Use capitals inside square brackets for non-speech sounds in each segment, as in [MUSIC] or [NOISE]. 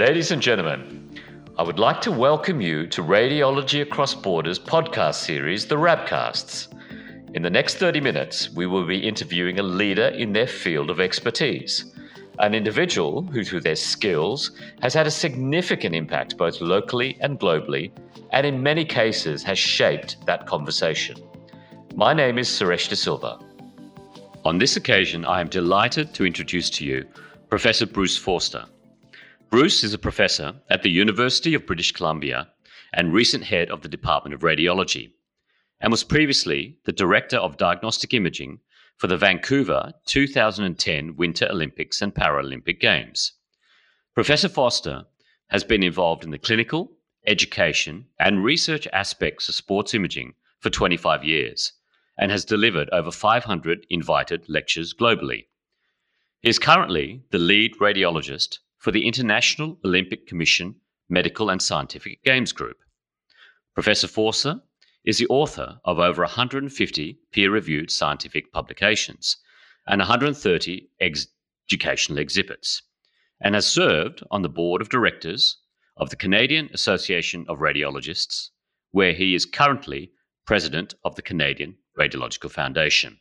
Ladies and gentlemen, I would like to welcome you to Radiology Across Borders podcast series, The Rabcasts. In the next 30 minutes, we will be interviewing a leader in their field of expertise, an individual who, through their skills, has had a significant impact both locally and globally, and in many cases has shaped that conversation. My name is Suresh De Silva. On this occasion, I am delighted to introduce to you Professor Bruce Forster. Bruce is a professor at the University of British Columbia and recent head of the Department of Radiology, and was previously the Director of Diagnostic Imaging for the Vancouver 2010 Winter Olympics and Paralympic Games. Professor Forster has been involved in the clinical, education, and research aspects of sports imaging for 25 years and has delivered over 500 invited lectures globally. He is currently the lead radiologist for the International Olympic Commission Medical and Scientific Games Group. Professor Forster is the author of over 150 peer reviewed scientific publications and 130 ex- educational exhibits, and has served on the board of directors of the Canadian Association of Radiologists, where he is currently president of the Canadian Radiological Foundation.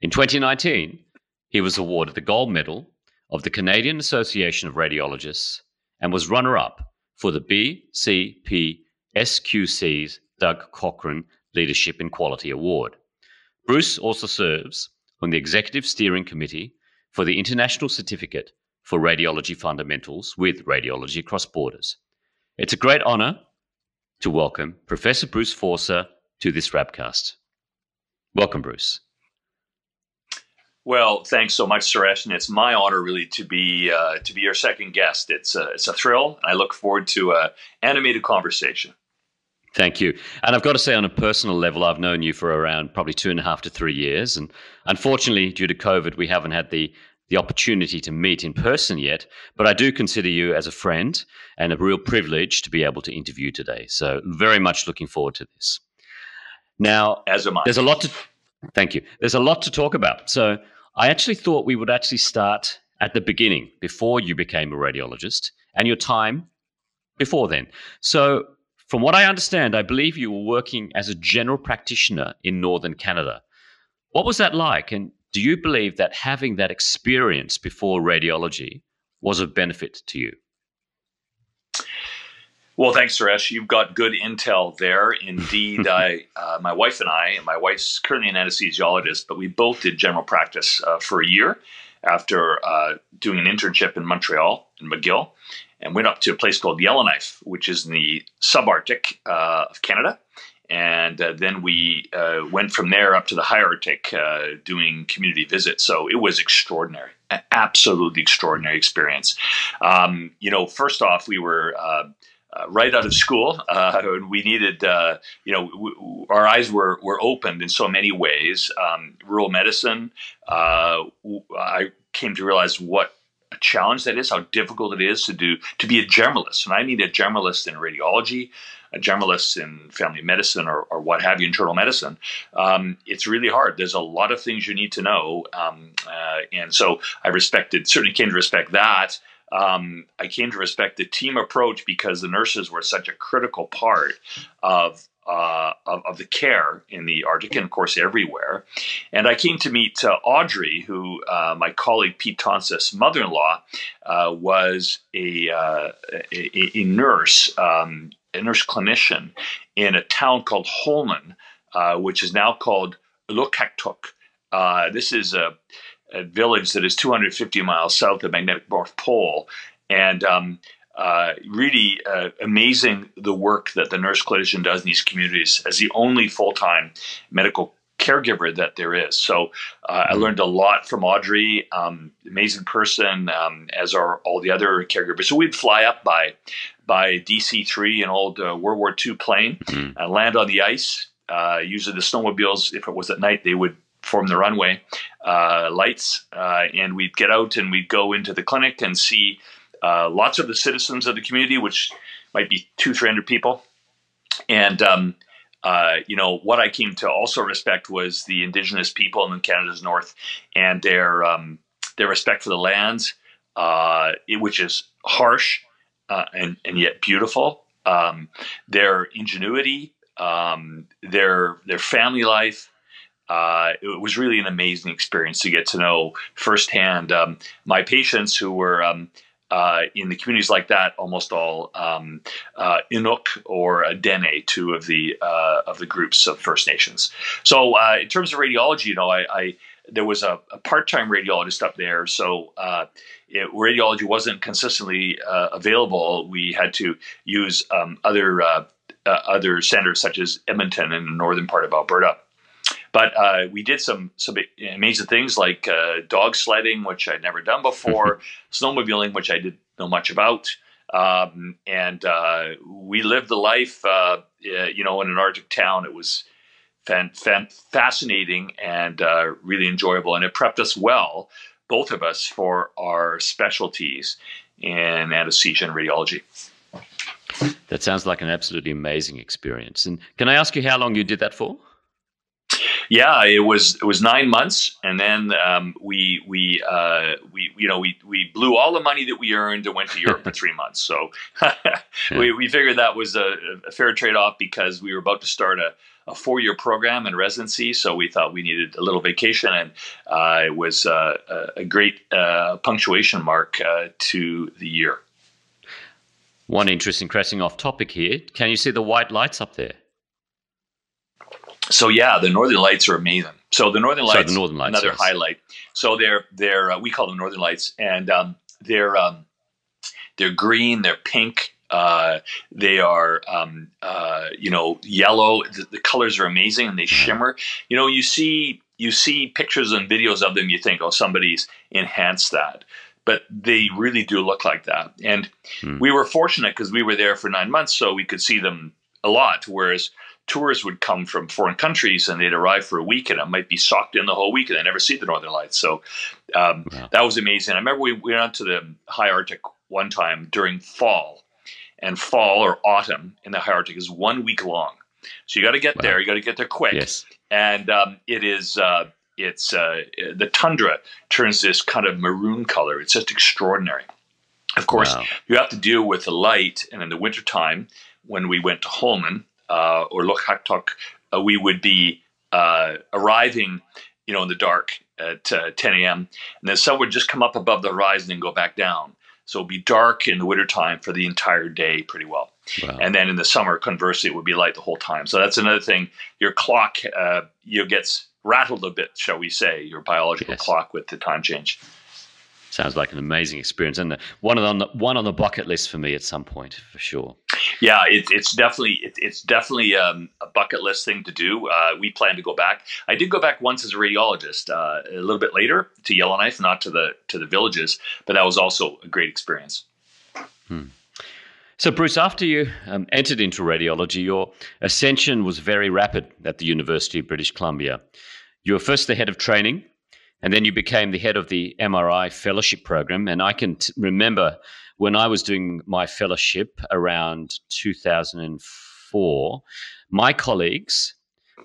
In 2019, he was awarded the gold medal of the Canadian Association of Radiologists and was runner up for the BCP SQC's Doug Cochrane Leadership in Quality Award. Bruce also serves on the Executive Steering Committee for the International Certificate for Radiology Fundamentals with Radiology Across Borders. It's a great honor to welcome Professor Bruce Forster to this Rabcast. Welcome, Bruce. Well, thanks so much, Suresh, and it's my honor really to be uh, to be your second guest. It's a, it's a thrill, and I look forward to an animated conversation. Thank you. And I've got to say, on a personal level, I've known you for around probably two and a half to three years, and unfortunately, due to COVID, we haven't had the the opportunity to meet in person yet. But I do consider you as a friend, and a real privilege to be able to interview today. So, very much looking forward to this. Now, as am I. There's a lot to. Thank you. There's a lot to talk about. So I actually thought we would actually start at the beginning, before you became a radiologist, and your time before then. So, from what I understand, I believe you were working as a general practitioner in northern Canada. What was that like? And do you believe that having that experience before radiology was of benefit to you? Well, thanks, Suresh. You've got good intel there. Indeed, [LAUGHS] I, uh, my wife and I, and my wife's currently an anesthesiologist, but we both did general practice uh, for a year after uh, doing an internship in Montreal in McGill, and went up to a place called Yellowknife, which is in the subarctic uh, of Canada. And uh, then we uh, went from there up to the high Arctic doing community visits. So it was extraordinary, an absolutely extraordinary experience. Um, you know, first off, we were uh, right out of school. Uh, [LAUGHS] we needed, uh, you know, w- our eyes were, were opened in so many ways. Um, rural medicine, uh, I came to realize what a challenge that is, how difficult it is to do, to be a generalist. And I need a generalist in radiology, a generalist in family medicine or, or what have you, internal medicine. Um, it's really hard. There's a lot of things you need to know. Um, uh, and so I respected, certainly came to respect that um, I came to respect the team approach because the nurses were such a critical part of uh, of, of, the care in the Arctic and, of course, everywhere. And I came to meet uh, Audrey, who uh, my colleague Pete Tonseth's mother in law uh, was a, uh, a, a, nurse, um, a nurse clinician in a town called Holman, uh, which is now called Ulukhaktok. this is a a village that is 250 miles south of the magnetic North Pole, and um, uh, really uh, amazing the work that the nurse clinician does in these communities as the only full time medical caregiver that there is. So uh, I learned a lot from Audrey, um, amazing person, um, as are all the other caregivers. So we'd fly up by by DC three, an old uh, World War II plane, mm-hmm. and land on the ice. Uh, usually the snowmobiles, if it was at night, they would form the runway uh, lights, uh, and we'd get out and we'd go into the clinic and see uh, lots of the citizens of the community, which might be two, three hundred people, and um, uh, you know what I came to also respect was the indigenous people in Canada's north and their um, their respect for the lands, uh, which is harsh uh, and and yet beautiful. Um, their ingenuity, um, their their family life. Uh, it was really an amazing experience to get to know firsthand um, my patients who were um, uh, in the communities like that, almost all um, uh, Inuk or Dene, two of the uh, of the groups of First Nations. So, uh, in terms of radiology, you know, I, I there was a, a part time radiologist up there, so uh, it, radiology wasn't consistently uh, available. We had to use um, other other centers such as Edmonton in the northern part of Alberta. But uh, we did some some amazing things like uh, dog sledding, which I'd never done before, [LAUGHS] snowmobiling, which I didn't know much about, um, and uh, we lived the life, uh, you know, in an Arctic town. It was fan, fan, fascinating and uh, really enjoyable, and it prepped us well, both of us, for our specialties in anesthesia and radiology. That sounds like an absolutely amazing experience. And can I ask you how long you did that for? Yeah, it was it was nine months, and then um, we we uh, we you know we we blew all the money that we earned and went to Europe for [LAUGHS] three months. So we we figured that was a, a fair trade off because we were about to start a a four year program in residency, so we thought we needed a little vacation, and uh, it was uh, a great uh, punctuation mark uh, to the year. One interesting, crossing off topic here. Can you see the white lights up there? So yeah, the Northern Lights are amazing. So the Northern Lights, the Northern Lights another yes. highlight. So they're they're uh, we call them Northern Lights, and um, they're um, they're green, they're pink, uh, they are um, uh, you know yellow. The, the, colors are amazing and they shimmer. You know, you see you see pictures and videos of them, you think, oh, somebody's enhanced that. But they really do look like that. And hmm. we were fortunate because we were there for nine months, so we could see them a lot. Whereas tours would come from foreign countries and they'd arrive for a week and it might be socked in the whole week and they never see the northern lights so um, wow. that was amazing i remember we, we went to the high arctic one time during fall and fall or autumn in the high arctic is one week long so you got to get wow. there you got to get there quick yes. and um, it is uh, it's uh, the tundra turns this kind of maroon color it's just extraordinary of course wow. you have to deal with the light and in the wintertime when we went to holman uh, or Ulukhaktok, uh, we would be uh, arriving, you know, in the dark at uh, 10 a.m. And then sun would just come up above the horizon and go back down. So it'd be dark in the wintertime for the entire day pretty well. Wow. And then in the summer, conversely, it would be light the whole time. So that's another thing. Your clock, uh, you gets rattled a bit, shall we say, your biological yes. clock with the time change. Sounds like an amazing experience, and one on the one on the bucket list for me at some point for sure. Yeah, it, it's definitely it, it's definitely um, a bucket list thing to do. Uh, we plan to go back. I did go back once as a radiologist, uh, a little bit later to Yellowknife, not to the to the villages, but that was also a great experience. Hmm. So, Bruce, after you um, entered into radiology, your ascension was very rapid at the University of British Columbia. You were first the head of training and then you became the head of the MRI fellowship program. And I can t- remember when I was doing my fellowship around 2004, my colleagues,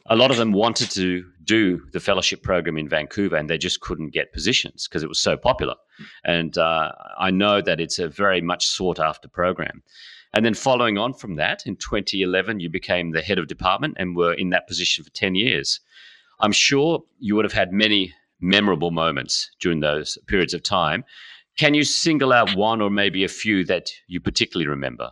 a lot of them wanted to do the fellowship program in Vancouver and they just couldn't get positions because it was so popular. And uh, I know that it's a very much sought after program. And then following on from that, in 2011, you became the head of department and were in that position for 10 years. I'm sure you would have had many memorable moments during those periods of time. Can you single out one or maybe a few that you particularly remember?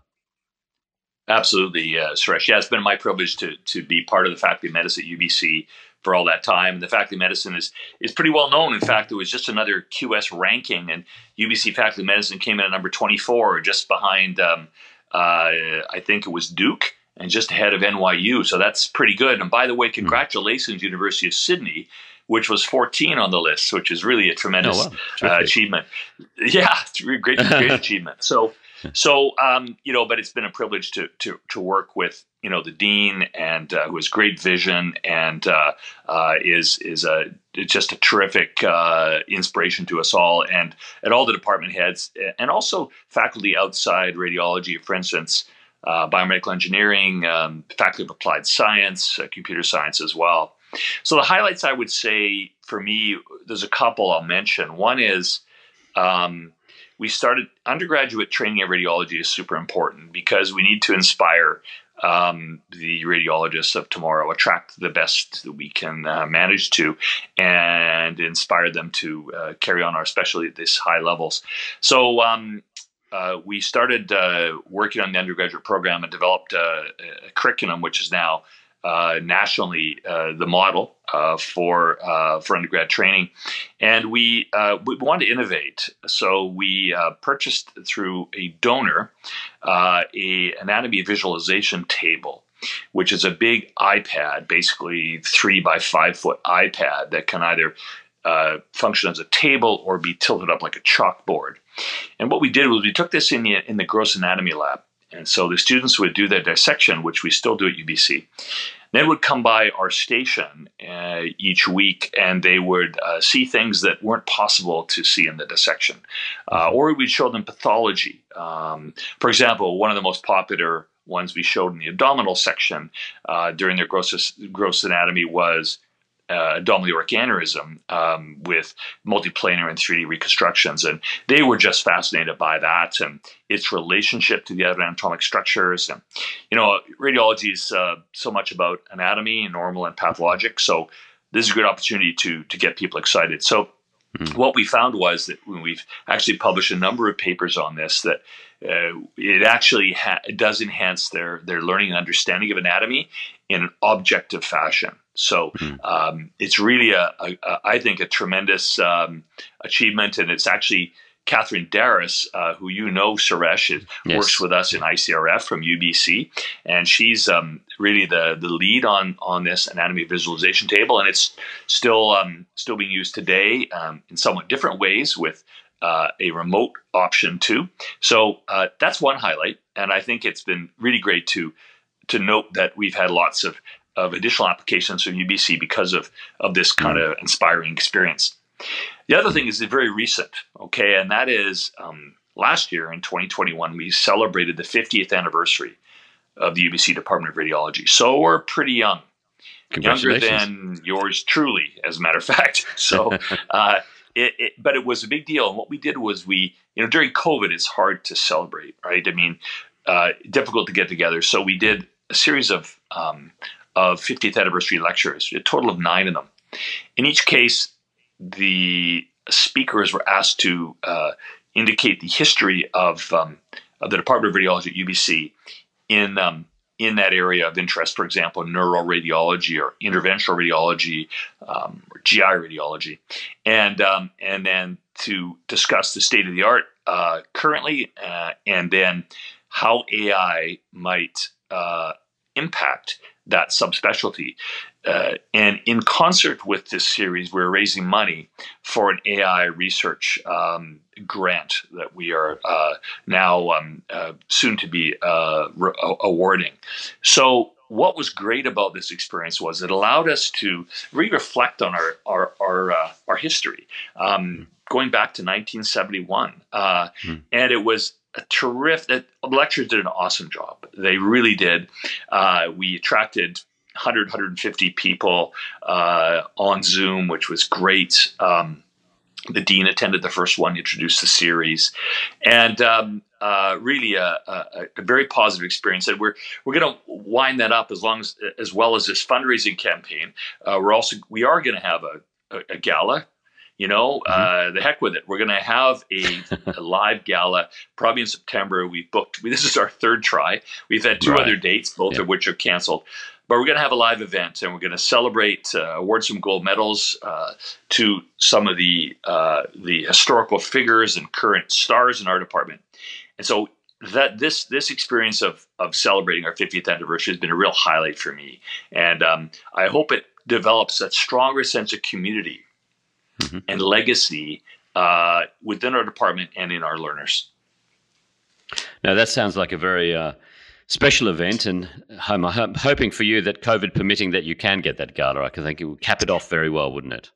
Absolutely, uh, Suresh. Yeah, it's been my privilege to to be part of the faculty of medicine at UBC for all that time. And the faculty of medicine is is pretty well known. In fact, it was just another QS ranking, and UBC faculty of medicine came in at number 24, just behind, um, uh, I think it was Duke, and just ahead of NYU. So that's pretty good. And by the way, hmm. congratulations, mm. University of Sydney which was 14 on the list, which is really a tremendous oh, wow. uh, achievement. [LAUGHS] Yeah, great, [LAUGHS] great achievement. So, so um, you know, but it's been a privilege to to to work with you know the dean and uh, who has great vision and uh, uh, is is a just a terrific uh, inspiration to us all and and all the department heads and also faculty outside radiology, for instance. Uh, biomedical engineering, um, faculty of applied science, uh, computer science as well. So the highlights I would say for me, there's a couple I'll mention. One is um, we started undergraduate training in radiology is super important because we need to inspire um, the radiologists of tomorrow, attract the best that we can uh, manage to, and inspire them to uh, carry on our specialty at these high levels. So um, uh, we started uh, working on the undergraduate program and developed a, a curriculum, which is now uh, nationally uh, the model uh, for uh, for undergrad training, and we uh, we wanted to innovate. So we uh, purchased through a donor a anatomy visualization table. Which is a big iPad, basically three by five foot iPad that can either function as a table or be tilted up like a chalkboard. And what we did was we took this in the in the gross anatomy lab, and so the students would do their dissection, which we still do at UBC. They would come by our station uh, each week and they would uh, see things that weren't possible to see in the dissection. Uh, or we'd show them pathology. Um, for example, one of the most popular ones we showed in the abdominal section uh, during their gross, gross anatomy was uh, aortic aneurysm um, with multiplanar and 3D reconstructions. And they were just fascinated by that and its relationship to the other anatomic structures. And, you know, radiology is uh, so much about anatomy, and normal and pathologic. So this is a good opportunity to, to get people excited. So mm-hmm. what we found was that when we've actually published a number of papers on this, that uh, it actually ha- it does enhance their, their learning and understanding of anatomy in an objective fashion. So mm-hmm. um, it's really a, a, a, I think, a tremendous um, achievement, and it's actually Catherine Darras, uh, who you know, Suresh, is, yes. works with us in ICRF from UBC, and she's um, really the the lead on on this anatomy visualization table, and it's still um, still being used today um, in somewhat different ways with. Uh, a remote option too, so uh, that's one highlight, and I think it's been really great to to note that we've had lots of of additional applications from UBC because of, of this kind of inspiring experience. The other thing is very recent, okay, and that is um, last year in 2021, we celebrated the 50th anniversary of the UBC Department of Radiology. So we're pretty young, younger than yours truly, as a matter of fact. [LAUGHS] So, uh, it, it, but it was a big deal. And what we did was we, you know, during COVID, it's hard to celebrate, right? I mean, uh, difficult to get together. So we did a series of um, of 50th anniversary lectures, a total of nine of them. In each case, the speakers were asked to uh, indicate the history of, um, of, the Department of Radiology at UBC in um, in that area of interest. For example, neuroradiology or interventional radiology um, or GI radiology, and um, and then to discuss the state of the art uh, currently, uh, and then how AI might uh, impact that subspecialty. Uh, and in concert with this series, we're raising money for an AI research um, grant that we are uh, now um, uh, soon to be uh, re- awarding. So, what was great about this experience was it allowed us to re reflect on our our our, uh, our history. Um, going back to 1971, mm. and it was a terrific. The lecturers did an awesome job. They really did. Uh, we attracted 100, 150 people uh, on Zoom, which was great. Um, the dean attended the first one, introduced the series, and um, uh, really a, a, a, very positive experience. And we're we're going to wind that up as long as as well as this fundraising campaign. Uh, we're also we are going to have a, a, gala you know, mm-hmm. uh, the heck with it. We're going to have a, [LAUGHS] a, live gala probably in September. We've booked, this is our third try. We've had two right. other dates, both yeah. of which are canceled. But we're going to have a live event and we're going to celebrate, uh, award some gold medals uh, to some of the, uh, the historical figures and current stars in our department. And so that this this experience of of celebrating our 50th anniversary has been a real highlight for me, and um, I hope it develops a stronger sense of community mm-hmm. and legacy uh, within our department and in our learners. Now, that sounds like a very uh, special event, and I'm, I'm, hoping for you that COVID permitting that you can get that gala. I think it would cap it off very well, wouldn't it?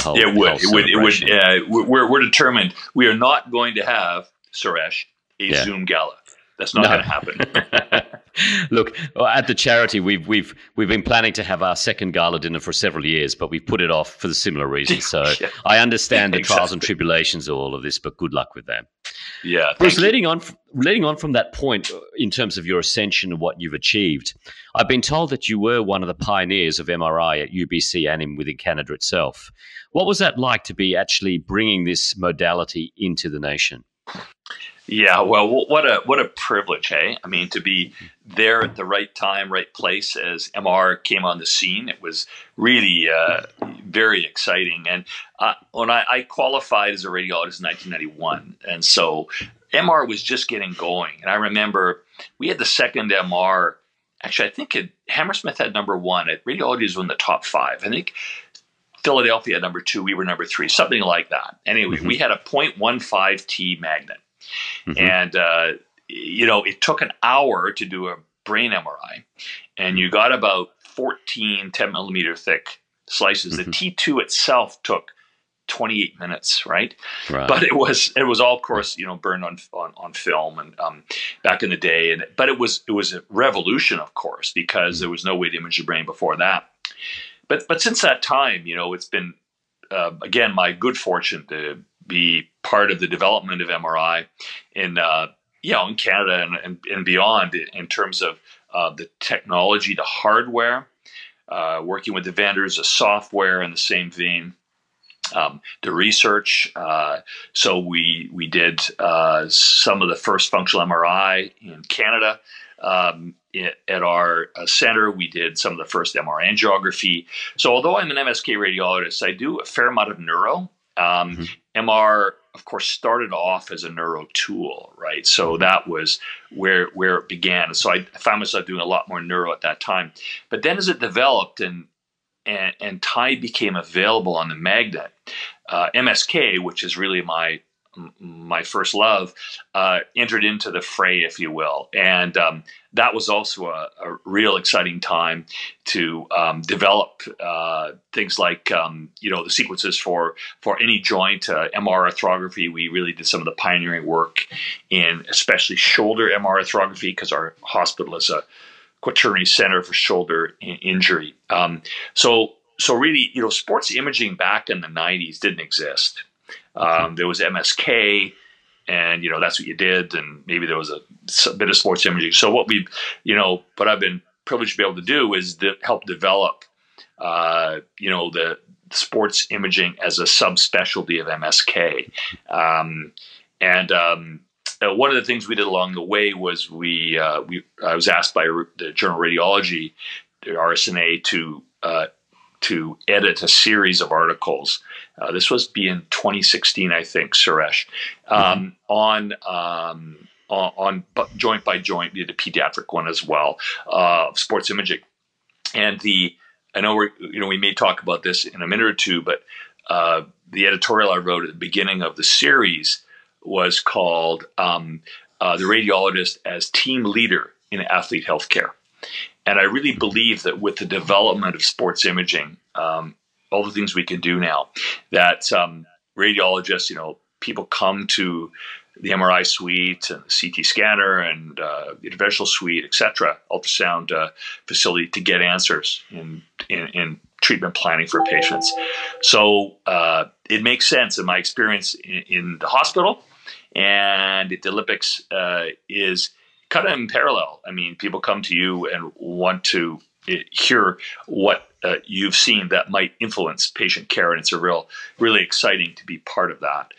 Whole, it would. It would. It would. Uh, we're, we're determined. We are not going to have Suresh a yeah. Zoom gala. That's not no. going to happen. [LAUGHS] [LAUGHS] Look, at the charity, we've we've we've been planning to have our second gala dinner for several years, but we've put it off for the similar reason. So [LAUGHS] yeah. I understand the exactly. trials and tribulations of all of this, but good luck with that. Yeah. Bruce, leading on, leading on from that point uh, in terms of your ascension and what you've achieved, I've been told that you were one of the pioneers of MRI at UBC and in, within Canada itself. What was that like to be actually bringing this modality into the nation? Yeah, well, what a what a privilege, hey? I mean, to be there at the right time, right place as MR came on the scene, it was really uh, very exciting. And uh, when I, I, qualified as a radiologist in 1991, and so MR was just getting going. And I remember we had the second MR. Actually, I think it, Hammersmith had number one. At radiology was in the top five. I think Philadelphia number two. We were number three, something like that. Anyway, mm-hmm. we had a 0.15 T magnet Mm-hmm. And, uh, you know, it took an hour to do a brain MRI, and you got about 14 10 millimeter thick slices. Mm-hmm. The T2 itself took 28 minutes, right? right? But it was it was all, of course, you know, burned on on, on film and um, back in the day. And but it was it was a revolution, of course, because mm-hmm. there was no way to image the brain before that. But but since that time, you know, it's been uh, again my good fortune to be part of the development of MRI in uh, you know in Canada and, and, and beyond in terms of uh, the technology, the hardware, uh, working with the vendors, the software in the same vein. Um, the research. Uh, so we we did uh, some of the first functional MRI in Canada. Um, at our uh, center, we did some of the first MR angiography. So, although I'm an MSK radiologist, I do a fair amount of neuro. Um, mm-hmm. MR, of course, started off as a neuro tool, right? So mm-hmm. that was where where it began. So I found myself doing a lot more neuro at that time. But then as it developed and and, and TIE became available on the magnet, uh, MSK, which is really my my first love, uh, entered into the fray, if you will. And um, that was also a, a, real exciting time to um, develop uh, things like, um, you know, the sequences for, for any joint uh, MR arthrography. We really did some of the pioneering work in especially shoulder MR arthrography because our hospital is a quaternary center for shoulder in- injury. Um, so, so really, you know, sports imaging back in the 90s didn't exist. Um, there was MSK, and you know that's what you did, and maybe there was a, a bit of sports imaging. So what we, you know, what I've been privileged to be able to do is help develop, uh, you know, the sports imaging as a subspecialty of MSK, um, and um, uh, one of the things we did along the way was we uh, we I was asked by the Journal Radiology, the RSNA, to uh, to edit a series of articles. Uh, this was be in 2016, I think, Suresh, um, mm-hmm. on. Um, on, on joint by joint, the pediatric one as well, uh, sports imaging, and the I know we you know we may talk about this in a minute or two, but uh, the editorial I wrote at the beginning of the series was called um, uh, "The Radiologist as Team Leader in Athlete Healthcare," And I really believe that with the development of sports imaging, um, all the things we can do now, that um, radiologists, you know, people come to the MRI suite and the CT scanner and uh, the interventional suite, et cetera, ultrasound uh, facility to get answers in, in, in, treatment planning for patients. So uh, it makes sense in my experience in, in the hospital and at the Olympics uh, is kind of in parallel. I mean, people come to you and want to eh, hear what uh, you've seen that might influence patient care, and it's a real, really exciting to be part of that.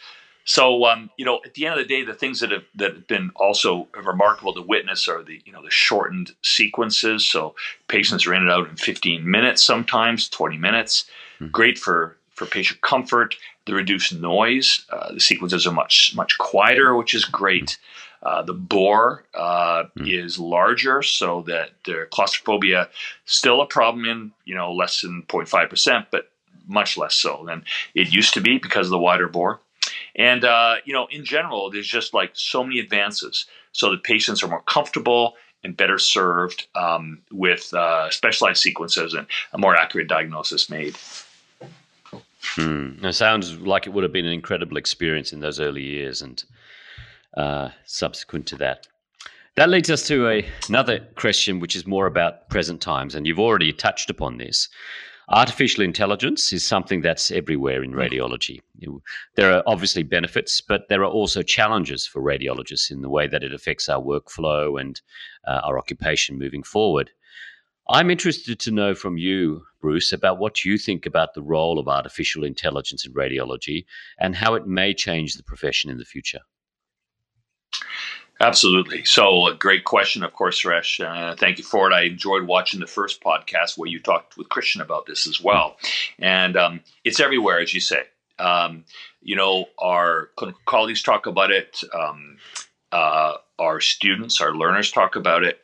So, um, you know, at the end of the day, the things that have that have been also remarkable to witness are the you know the shortened sequences. So patients are in and out in 15 minutes, sometimes 20 minutes. Mm-hmm. Great for for patient comfort. The reduced noise. Uh, the sequences are much much quieter, which is great. Uh, the bore uh, mm. is larger, so that the claustrophobia still a problem in you know less than 0.5 percent, but much less so than it used to be because of the wider bore. And uh, you know, in general, there's just like so many advances, so that patients are more comfortable and better served um, with uh, specialized sequences and a more accurate diagnosis made. Hmm. It sounds like it would have been an incredible experience in those early years, and uh, subsequent to that. That leads us to a, another question, which is more about present times, and you've already touched upon this. Artificial intelligence is something that's everywhere in radiology. There are obviously benefits, but there are also challenges for radiologists in the way that it affects our workflow and uh, our occupation moving forward. I'm interested to know from you, Bruce, about what you think about the role of artificial intelligence in radiology and how it may change the profession in the future. Absolutely. So, a great question, of course, Suresh. Uh, thank you for it. I enjoyed watching the first podcast where you talked with Christian about this as well. And um, it's everywhere, as you say. Um, you know, our colleagues talk about it, um, uh, our students, our learners talk about it.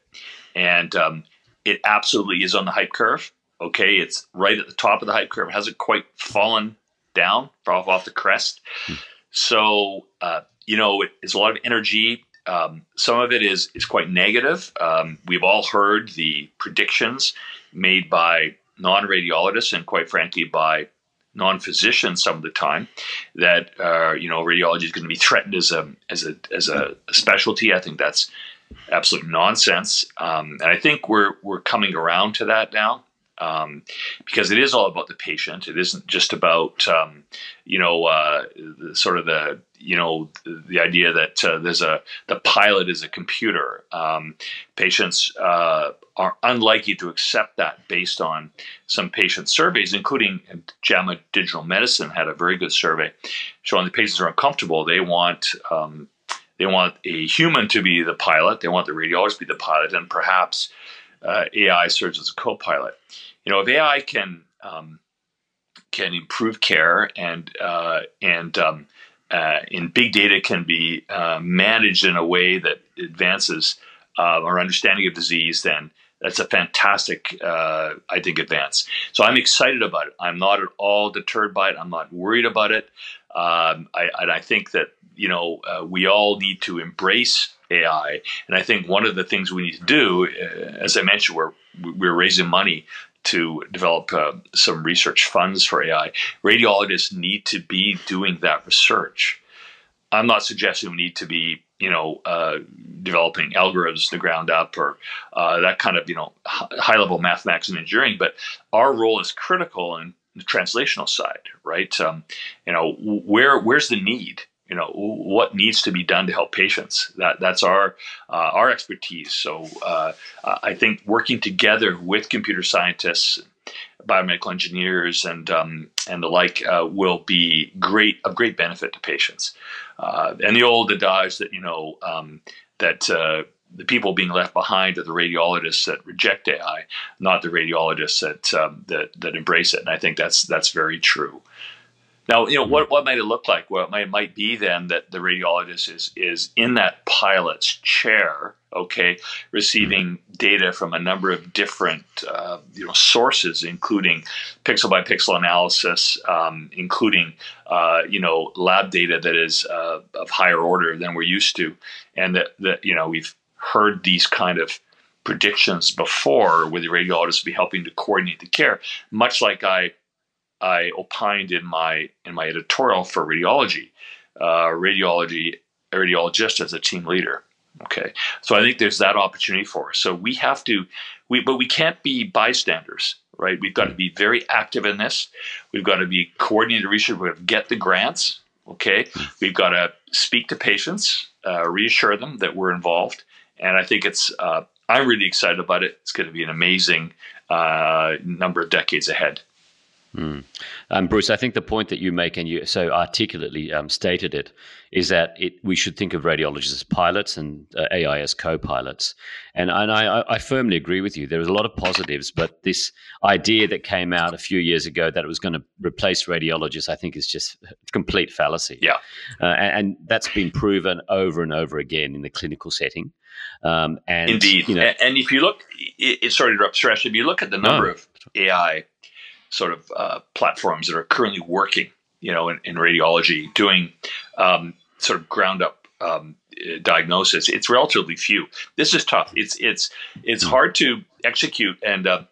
And um, it absolutely is on the hype curve. Okay, it's right at the top of the hype curve. It hasn't quite fallen down, off off the crest. Hmm. So uh, you know, it's a lot of energy. Um, some of it is is quite negative. Um, we've all heard the predictions made by non-radiologists and, quite frankly, by non-physicians some of the time that uh, you know radiology is going to be [LAUGHS] threatened as a as a as a specialty. I think that's absolute nonsense. Um, and I think we're we're coming around to that now. Um, because it is all about the patient. It isn't just about um, you know uh, the, sort of the you know the idea that uh, there's a the pilot is a computer. Um, patients uh, are unlikely to accept that based on some patient surveys, including JAMA Digital Medicine had a very good survey showing the patients are uncomfortable. They want um, they want a human to be the pilot. They want the radiologist to be the pilot, and perhaps uh, AI serves as a co-pilot. You know, if AI can um, can improve care and uh, and um, uh, and big data can be uh, managed in a way that advances uh, our understanding of disease, then that's a fantastic, uh, I think, advance. So I'm excited about it. I'm not at all deterred by it. I'm not worried about it. Um, I, and I think that you know uh, we all need to embrace AI. And I think one of the things we need to do, uh, as I mentioned, we're we're raising money to develop uh, some research funds for AI. Radiologists need to be doing that research. I'm not suggesting we need to be, you know, uh, developing algorithms the ground up or uh, that kind of, you know, high level mathematics and engineering, but our role is critical in the translational side, right? Um, you know, where where's the need? You know, what needs to be done to help patients? That that's our uh, our expertise. So uh, I think working together with computer scientists, biomedical engineers, and um, and the like uh, will be great of great benefit to patients. Uh, and the old adage that you know um, that uh, the people being left behind are the radiologists that reject AI, not the radiologists that um, that that embrace it. And I think that's that's very true. Now, you know what what might it look like? Well, it might, might be then that the radiologist is is in that pilot's chair, okay, receiving data from a number of different uh, you know sources, including pixel by pixel analysis, um, including uh, you know lab data that is uh, of higher order than we're used to, and that that you know we've heard these kind of predictions before where the radiologist will be helping to coordinate the care, much like I I opined in my in my editorial for radiology, uh, radiology a radiologist as a team leader. Okay, so I think there's that opportunity for us. So we have to, we but we can't be bystanders, right? We've got to be very active in this. We've got to be coordinated research. We've got to get the grants. Okay, we've got to speak to patients, uh, reassure them that we're involved, and I think it's, uh, I'm really excited about it. It's going to be an amazing uh, number of decades ahead. Mm. Um, Bruce, I think the point that you make, and you so articulately um, stated it, is that it, we should think of radiologists as pilots and uh, AI as co-pilots. And, and I, I, firmly agree with you. There was a lot of positives, but this idea that came out a few years ago that it was going to replace radiologists, I think, is just complete fallacy. Yeah, uh, and, and, that's been proven over and over again in the clinical setting. Um, and indeed, you know, and, and, if you look, it, it, sorry to interrupt, Suresh. If you look at the number no. of AI sort of uh, platforms that are currently working, you know, in, in radiology, doing um, sort of ground up um, diagnosis. It's relatively few. This is tough. It's it's it's hard to execute, and uh,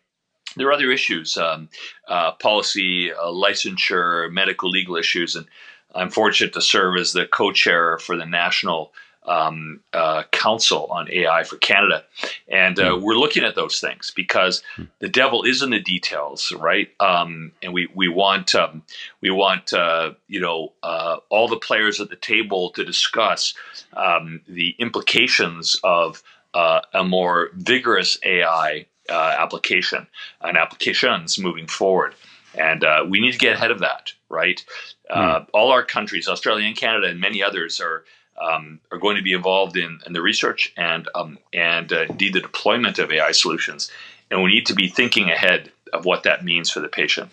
there are other issues, um, uh, policy, uh, licensure, medical legal issues, and I'm fortunate to serve as the co-chair for the national um, uh, Council on AI for Canada, and uh, we're looking at those things because the devil is in the details, right? Um, and we we want um, we want uh, you know uh, all the players at the table to discuss um, the implications of uh, a more vigorous AI uh, application and applications moving forward. And uh, we need to get ahead of that, right? Mm. all our countries, Australia and Canada, and many others, are um, are going to be involved in, in the research and um, and uh, indeed the deployment of AI solutions. And we need to be thinking ahead of what that means for the patient.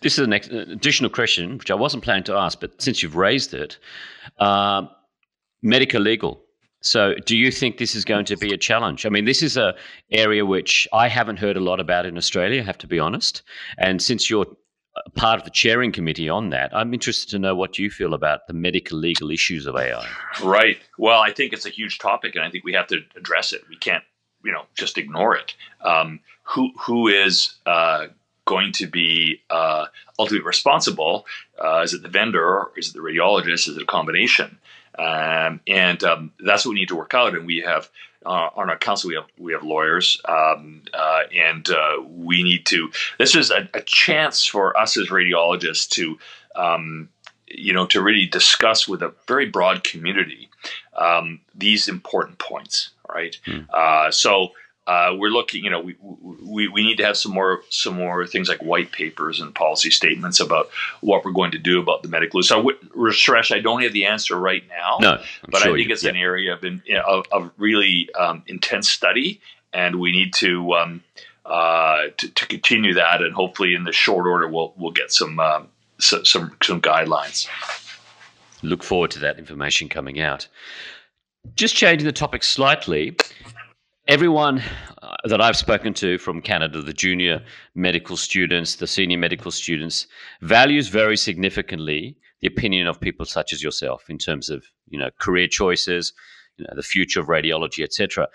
This is an additional question, which I wasn't planning to ask, but since you've raised it, uh, medical legal so, do you think this is going to be a challenge? I mean, this is a area which I haven't heard a lot about in Australia. I have to be honest. And since you're part of the chairing committee on that, I'm interested to know what you feel about the medical legal issues of AI. Right. Well, I think it's a huge topic, and I think we have to address it. We can't, you know, just ignore it. Um, who who is uh, going to be uh, ultimately responsible? Uh, is it the vendor? Is it the radiologist? Is it a combination? Um, and um, that's what we need to work out. And we have uh, on our council, we have we have lawyers, um, uh, and uh, we need to. This is a, a, chance for us as radiologists to, um, you know, to really discuss with a very broad community um, these important points. Right. Mm. so uh, we're looking, you know, we, we, we need to have some more some more things like white papers and policy statements about what we're going to do about the medical. So, Suresh, I don't have the answer right now. No, I'm but sure I think it's yeah. an area of, of, of really um, intense study, and we need to, um, uh, to, to continue that, and hopefully in the short order we'll we'll get some um, some some guidelines. Look forward to that information coming out. Just changing the topic slightly, everyone uh, that I've spoken to from Canada, the junior medical students, the senior medical students, values very significantly the opinion of people such as yourself in terms of you know career choices, you know the future of radiology, etc.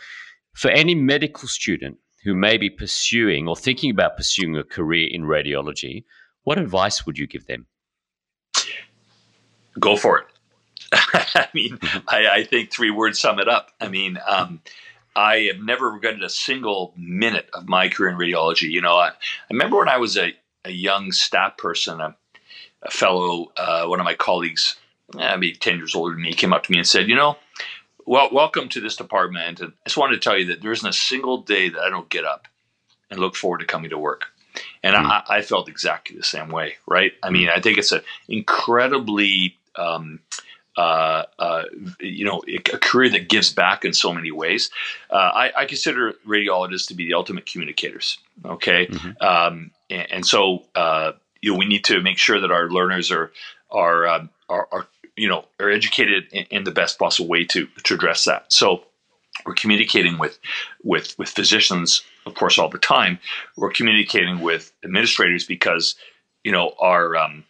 For any medical student who may be pursuing or thinking about pursuing a career in radiology, what advice would you give them? Go for it. [LAUGHS] I mean, I, I, think three words sum it up. I mean, um, I have never regretted a single minute of my career in radiology. You know, I, I remember when I was a, a young staff person, a, a fellow, uh, one of my colleagues, eh, maybe 10 years older than me, came up to me and said, You know, well, welcome to this department. And I just wanted to tell you that there isn't a single day that I don't get up and look forward to coming to work. And mm. I, I, felt exactly the same way, right? I mean, I think it's an incredibly um, uh, uh, you know, a career that gives back in so many ways. Uh, I, I, consider radiologists to be the ultimate communicators. Okay, mm-hmm. um, and, and, so uh, you know we need to make sure that our learners are are um, are, are, you know are educated in, in, the best possible way to to address that. So we're communicating with with with physicians, of course, all the time. We're communicating with administrators because you know our um,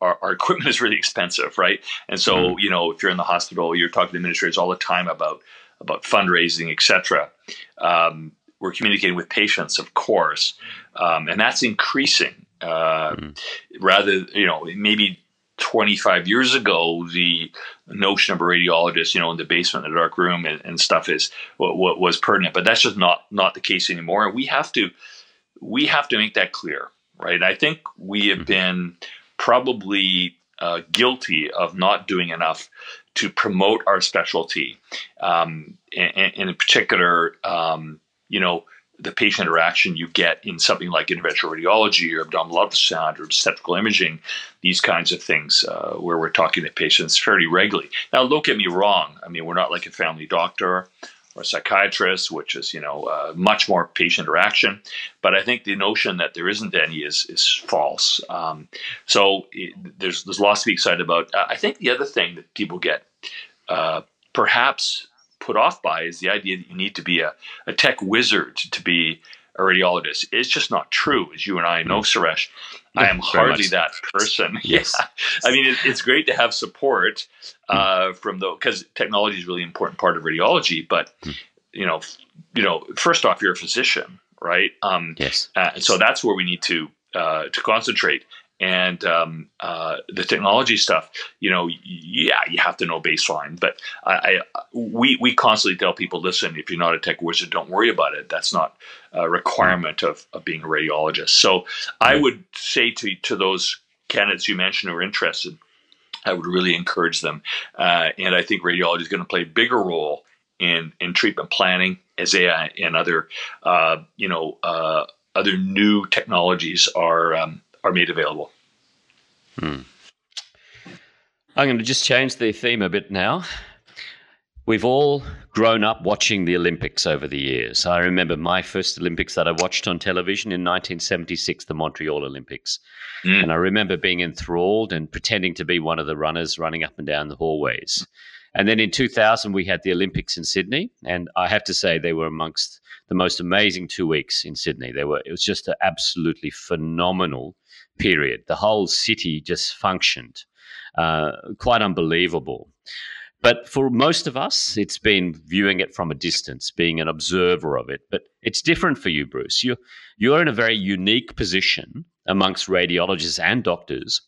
our, our, equipment is really expensive, right? And so, mm-hmm. you know, if you're in the hospital, you're talking to administrators all the time about about fundraising, etc. Um, we're communicating with patients, of course, um, and that's increasing. Uh, mm-hmm. Rather, you know, maybe 25 years ago, the notion of a radiologist, you know, in the basement, in the dark room, and, and stuff is what, what, was pertinent. But that's just not not the case anymore. And we have to we have to make that clear, right? I think we have mm-hmm. been probably uh, guilty of not doing enough to promote our specialty, um, and, and, in particular, um, you know, the patient interaction you get in something like interventional radiology or abdominal ultrasound or obstetrical imaging, these kinds of things, uh, where we're talking to patients fairly regularly. Now, don't get me wrong. I mean, we're not like a family doctor or psychiatrist, which is you know uh, much more patient interaction. But I think the notion that there isn't any is is false. Um, so it, there's there's lots to be excited about. I think the other thing that people get uh, perhaps put off by is the idea that you need to be a, a tech wizard to be a radiologist. It's just not true, as you and I know, Suresh. I am hardly that person. [LAUGHS] Yes. Yeah. I mean, it, it's great to have support uh, from the because technology is a really important part of radiology. But hmm. you know, you know, first off, you're a physician, right? Um, yes. Uh, and so that's where we need to uh, to concentrate. And um, uh, the technology stuff, you know, yeah, you have to know baseline. But I, I, we we constantly tell people, listen, if you're not a tech wizard, don't worry about it. That's not a requirement of, of being a radiologist. So I would say to to those candidates you mentioned who are interested, I would really encourage them. Uh, and I think radiology is going to play a bigger role in in treatment planning as AI and other uh, you know uh, other new technologies are um, are made available. Hmm. I'm going to just change the theme a bit now. We've all grown up watching the Olympics over the years. I remember my first Olympics that I watched on television in 1976, the Montreal Olympics. Mm. And I remember being enthralled and pretending to be one of the runners running up and down the hallways. And then in 2000, we had the Olympics in Sydney. And I have to say, they were amongst the most amazing two weeks in Sydney. They were, it was just an absolutely phenomenal period. The whole city just functioned. Uh, quite unbelievable. But for most of us, it's been viewing it from a distance, being an observer of it. But it's different for you, Bruce. You're, you're in a very unique position amongst radiologists and doctors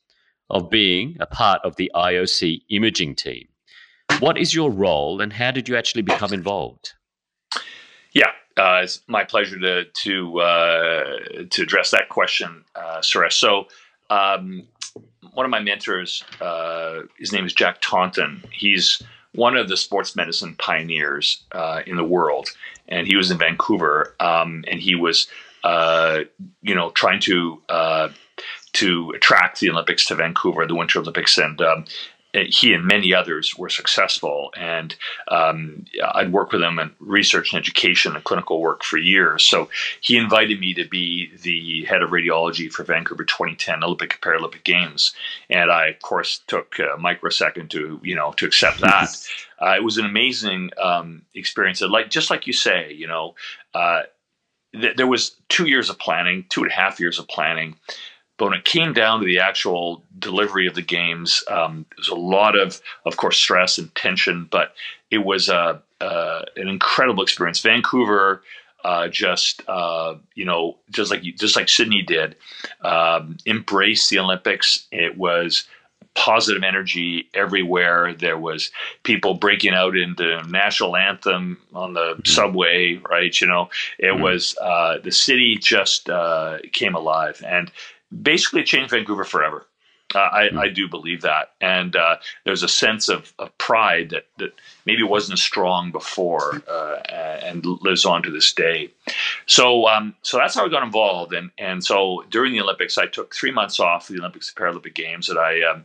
of being a part of the IOC imaging team. What is your role and how did you actually become involved? Yeah, uh, it's my pleasure to to uh, to address that question, uh, Suresh. So, um, one of my mentors, uh, his name is Jack Taunton. He's one of the sports medicine pioneers uh, in the world, and he was in Vancouver, um, and he was, uh, you know, trying to uh, to attract the Olympics to Vancouver, the Winter Olympics, and um, he and many others were successful. And um, I'd worked with him in research and education and clinical work for years. So he invited me to be the head of radiology for Vancouver 2010 Olympic and Paralympic Games. And I, of course, took a microsecond to, you know, to accept that. uh, it was an amazing um, experience. Like, just like you say, you know, uh, th- there was two years of planning, two and a half years of planning. But when it came down to the actual delivery of the games, um, there was a lot of, of course, stress and tension. But it was uh, uh, an incredible experience. Vancouver, uh, just uh, you know, just like just like Sydney did, um, embrace the Olympics. It was positive energy everywhere. There was people breaking out into national anthem on the mm-hmm. subway, right? You know, it mm-hmm. was uh, the city just uh, came alive, and basically changed Vancouver forever. Uh, I, mm. I, do believe that, and uh, there's a sense of, of, pride that, that maybe wasn't as strong before uh, and lives on to this day. So, um, so that's how I got involved, and and so during the Olympics, I took three months off the Olympics and Paralympic Games, and I. Um,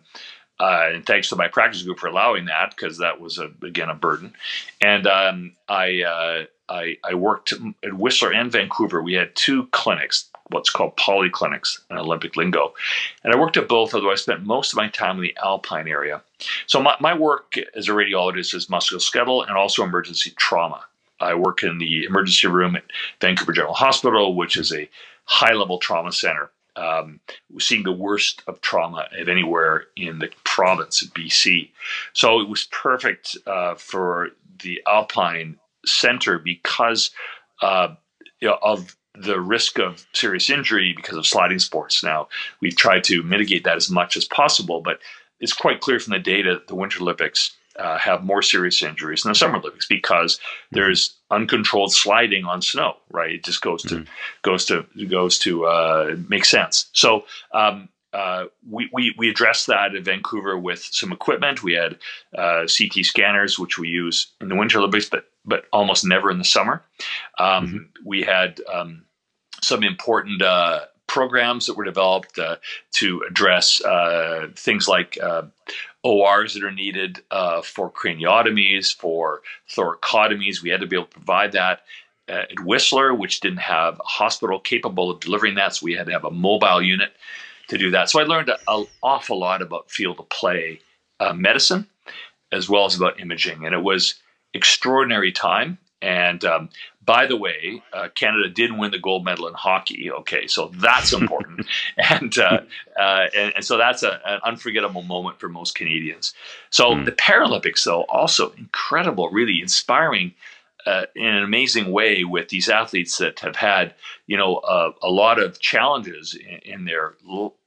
uh, and thanks to my practice group for allowing that, because that was a, again a burden. And um, I, uh, I I worked at Whistler and Vancouver. We had two clinics what's called polyclinics in Olympic lingo. And I worked at both, although I spent most of my time in the Alpine area. So my, my work as a radiologist is musculoskeletal and also emergency trauma. I work in the emergency room at Vancouver General Hospital, which is a high level trauma center. Um, seeing the worst of trauma of anywhere in the province of BC. So it was perfect uh, for the Alpine Center because uh, you know, of the risk of serious injury because of sliding sports. Now, we've tried to mitigate that as much as possible, but it's quite clear from the data that the Winter Olympics uh, have more serious injuries than the Summer Olympics because there's uncontrolled sliding on snow. Right, it just goes to mm-hmm. goes to goes to uh, make sense. So. Um, uh, we, we, we addressed that in Vancouver with some equipment. We had uh, CT scanners, which we use in the Winter Olympics, but but almost never in the summer. Um, mm-hmm. We had um, some important uh, programs that were developed uh, to address uh, things like uh, ORs that are needed uh, for craniotomies, for thoracotomies. We had to be able to provide that. Uh, at Whistler, which didn't have a hospital capable of delivering that, so we had to have a mobile unit to do that. So I learned an awful lot about field of play medicine as well as about imaging, and it was extraordinary time. And um, by the way, uh, Canada did win the gold medal in hockey. Okay, so that's [LAUGHS] important, and, uh, uh, and, and so that's a, an unforgettable moment for most Canadians. So mm. the Paralympics, though, also incredible, really inspiring uh, in an amazing way with these athletes that have had you know uh, a lot of challenges in, in, their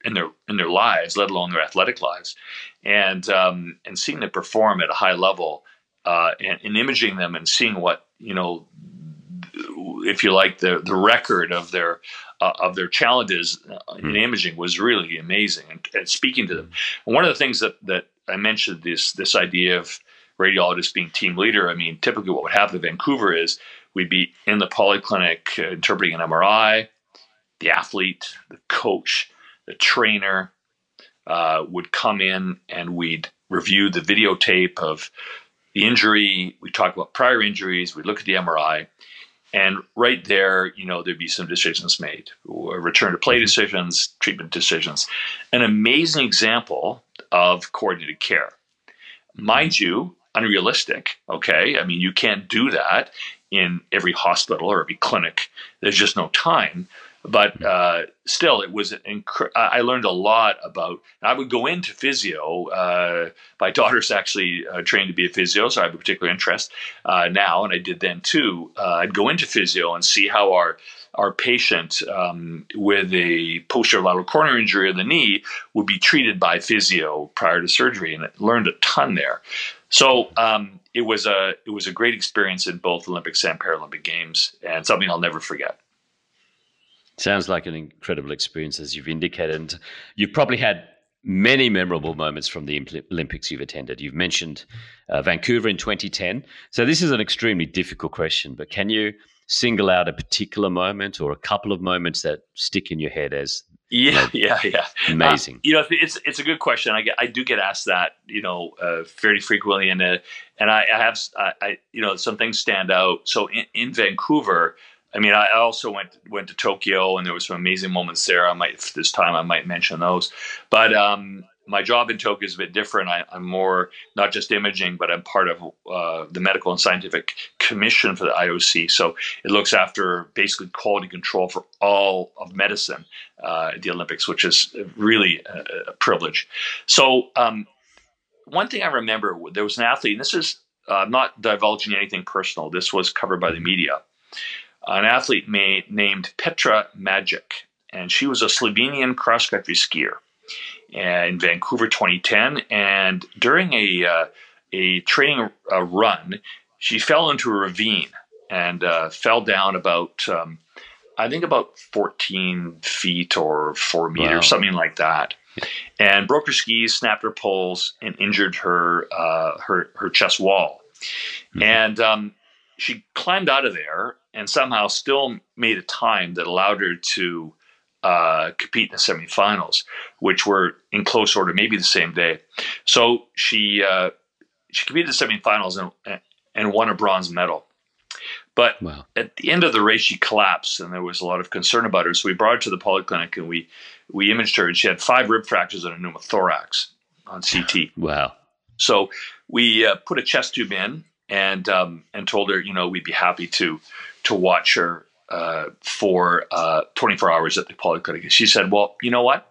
in their in their lives, let alone their athletic lives, and um, and seeing them perform at a high level uh, and, and imaging them and seeing what you know if you like the the record of their uh, of their challenges mm. in hmm. imaging was really amazing and, and speaking to them. And one of the things that that I mentioned this this idea of radiologists being team leader. I mean, typically what would happen in Vancouver is we'd be in the polyclinic uh, interpreting an MRI. The athlete, the coach, the trainer uh, would come in and we'd review the videotape of the injury. We talk about prior injuries. We look at the MRI. And right there, you know, there'd be some decisions made return to play mm-hmm. decisions, treatment decisions. An amazing example of coordinated care. Mind you, unrealistic. Okay. I mean, you can't do that in every hospital or every clinic. There's just no time. But uh, still, it was. Inc- I learned a lot about. I would go into physio. Uh, my [LAUGHS] daughter's actually uh, trained to be a physio, so I have a particular interest uh, now, and I did then too. Uh, I'd go into physio and see how our our patient um, with a posterior lateral corner injury of the knee would be treated by physio prior to surgery, and I learned a ton there. So um, it was a it was a great experience in both Olympics and Paralympic Games, and something I'll never forget. Sounds like an incredible experience, as you've indicated. And you've probably had many memorable moments from the Olympics you've attended. You've mentioned uh, Vancouver in 2010. So this is an extremely difficult question, but can you single out a particular moment or a couple of moments that stick in your head as yeah, [LAUGHS] yeah, yeah. Amazing. Uh, you know, it's it's a good question. I get, I do get asked that, you know, uh, fairly frequently, and uh, and I, I have, I, I, you know, some things stand out. So in, in Vancouver, I mean, I also went went to Tokyo, and there was some amazing moments there. I might this time I might mention those, but um, my job in Tokyo is a bit different. I, am more not just imaging, but I'm part of uh, the medical and scientific commission for the IOC. So it looks after basically quality control for all of medicine uh, at the Olympics, which is really a, a privilege. So um, one thing I remember, there was an athlete, and this is uh, not divulging anything personal. This was covered by the media. An athlete named Petra Majdič, and she was a Slovenian cross country skier in Vancouver 2010. And during a, uh, a training uh, run, she fell into a ravine and uh, fell down about, um, I think, about 14 feet or four meters, wow. something like that. And broke her skis, snapped her poles, and injured her uh, her her chest wall. Mm-hmm. And um, she climbed out of there and somehow still made a time that allowed her to uh, compete in the semifinals, which were in close order, maybe the same day. So she uh, she competed in the semifinals and and won a bronze medal. But wow. at the end of the race, she collapsed, and there was a lot of concern about her. So we brought her to the polyclinic, and we we imaged her, and she had five rib fractures and a pneumothorax on CT. wow! So we uh, put a chest tube in, and um, and told her, you know, we'd be happy to to watch her uh, for uh, 24 hours at the polyclinic. She said, "Well, you know what?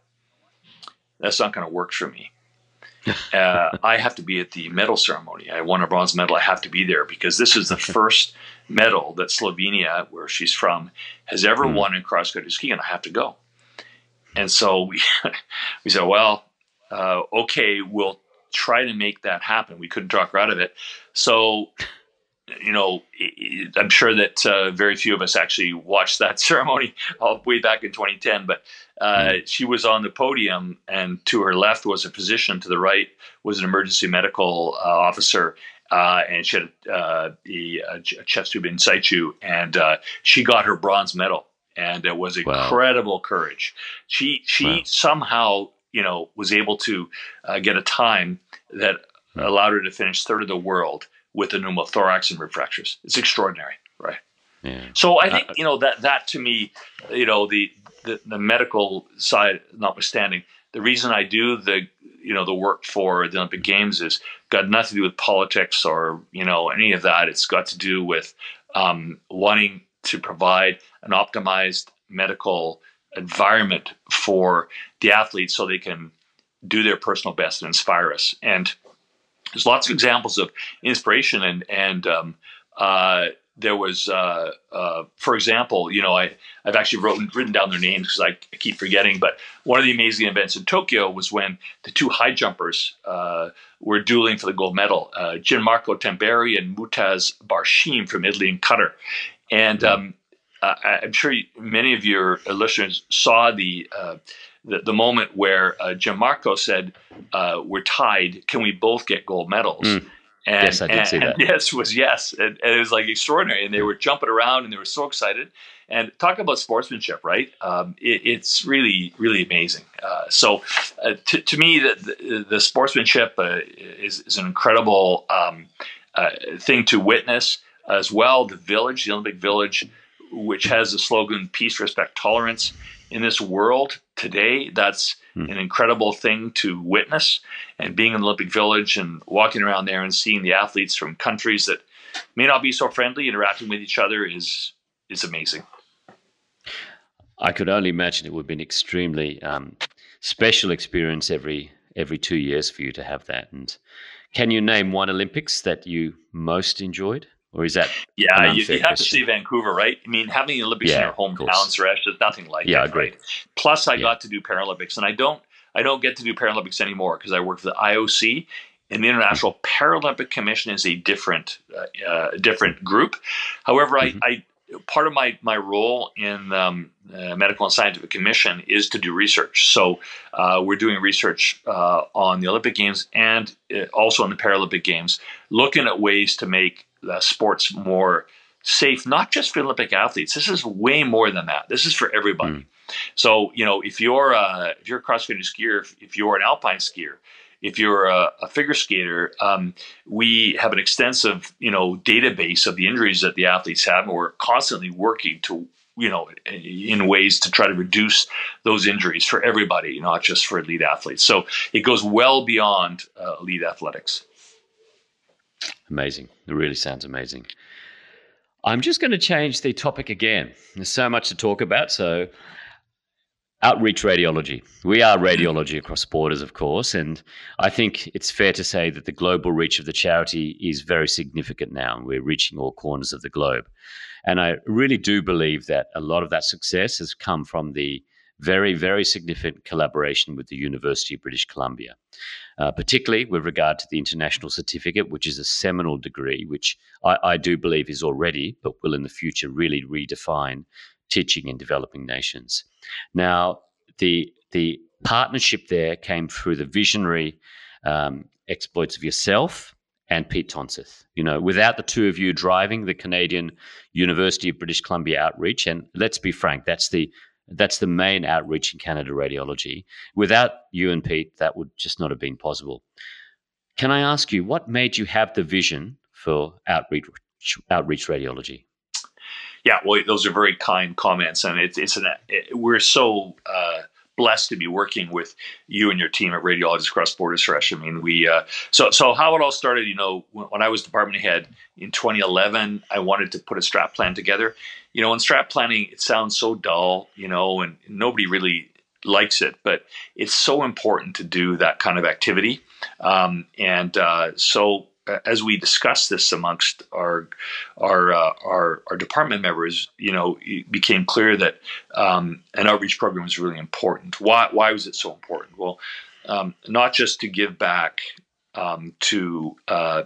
That's not going to work for me. [LAUGHS] Uh, I have to be at the medal ceremony. I won a bronze medal. I have to be there because this is the first medal that Slovenia, where she's from, has ever mm. won in cross country skiing, and I have to go." And so we [LAUGHS] we said, "Well, uh, okay, we'll." Try to make that happen. We couldn't talk her out of it. So you know, I'm sure that uh, very few of us actually watched that [LAUGHS] ceremony all way back in 2010. But uh, hmm. she was on the podium, and to her left was a physician, to the right was an emergency medical uh, officer, uh, and she had uh, a, a, chest tube in situ, and uh, she got her bronze medal, and it was incredible wow. courage. She she wow. somehow you know was able to get a time that hmm. allowed her to finish third of the world with the pneumothorax and rib fractures. It's extraordinary, right? Yeah. So I think uh, you know that that to me, you know, the, the the medical side notwithstanding, the reason I do the you know the work for the Olympic Games is got nothing to do with politics or you know any of that. It's got to do with um, wanting to provide an optimized medical environment for the athletes so they can do their personal best and inspire us. And there's lots of examples of inspiration and and um, uh, there was, uh, uh, for example, you know, I, I've actually wrote, written down their names because I, I, keep forgetting, but one of the amazing events in Tokyo was when the two high jumpers uh, were dueling for the gold medal, uh, Gianmarco Tamberi and Mutaz Barshim from Italy and Qatar. And um, I, am sure many of your listeners saw the, uh, the, the, moment where uh, Gianmarco said, we're tied, can we both get gold medals? Mm and, yes, I did and, see that. [LAUGHS] yes was yes, and, and, it was like extraordinary. And they were jumping around and they were so excited. And talk about sportsmanship, right? Um, it, it's really, really amazing. Uh, so, uh, to, to, me, the, the, the sportsmanship uh, is, is, an incredible um, uh, thing to witness as well. The village, the Olympic Village, which has the slogan "Peace, Respect, Tolerance." In this world today, that's mm. an incredible thing to witness. And being in the Olympic Village and walking around there and seeing the athletes from countries that may not be so friendly interacting with each other is is amazing. I could only imagine it would be an extremely um, special experience every every two years for you to have that. And can you name one Olympics that you most enjoyed? Or is that yeah? You, you, have to see Vancouver, right? I mean, having the Olympics yeah, in your hometown, Suresh, there's nothing like yeah, agree. Right? Plus, I yeah. got to do Paralympics, and I don't, I don't get to do Paralympics anymore because I work for the IOC, and the International Paralympic Commission is a different, uh, uh, different group. However, mm-hmm. I, I part of my my role in um, uh, medical and scientific commission is to do research. So uh, we're doing research uh, on the Olympic Games and uh, also on the Paralympic Games, looking at ways to make uh, sports more safe, not just for Olympic athletes. This is way more than that. This is for everybody. Mm. So you know, if you're uh, if you're a cross country skier, if, if, you're an alpine skier, if you're a, a figure skater, um, we have an extensive you know database of the injuries that the athletes have, and we're constantly working to you know in ways to try to reduce those injuries for everybody, not just for elite athletes. So it goes well beyond uh, elite athletics. Amazing. It really sounds amazing. I'm just going to change the topic again. There's so much to talk about. So, outreach radiology. We are radiology across borders, of course. And I think it's fair to say that the global reach of the charity is very significant now. We're reaching all corners of the globe. And I really do believe that a lot of that success has come from the very, very significant collaboration with the University of British Columbia, uh, particularly with regard to the International Certificate, which is a seminal degree, which I, I, do believe is already, but will in the future really redefine teaching in developing nations. Now, the the partnership there came through the visionary um, exploits of yourself and Pete Tonseth. You know, without the two of you driving the Canadian University of British Columbia outreach, and let's be frank, that's the that's the main outreach in Canada radiology. Without you and Pete, that would just not have been possible. Can I ask you, what made you have the vision for outreach, outreach radiology? Yeah, well, those are very kind comments, and it, it's an it, we're so uh, blessed to be working with you and your team at Radiologists Across Borders Suresh. I mean, we uh, so so how it all started. You know, when, when, I was department head in 2011, I wanted to put a strat plan together. You know, in strat planning, it sounds so dull. You know, and nobody really likes it, but it's so important to do that kind of activity. Um, and uh, so as we discussed this amongst our our uh, our, our, department members, you know, it became clear that um, an outreach program was really important. Why why was it so important? Well, um, not just to give back um, to uh,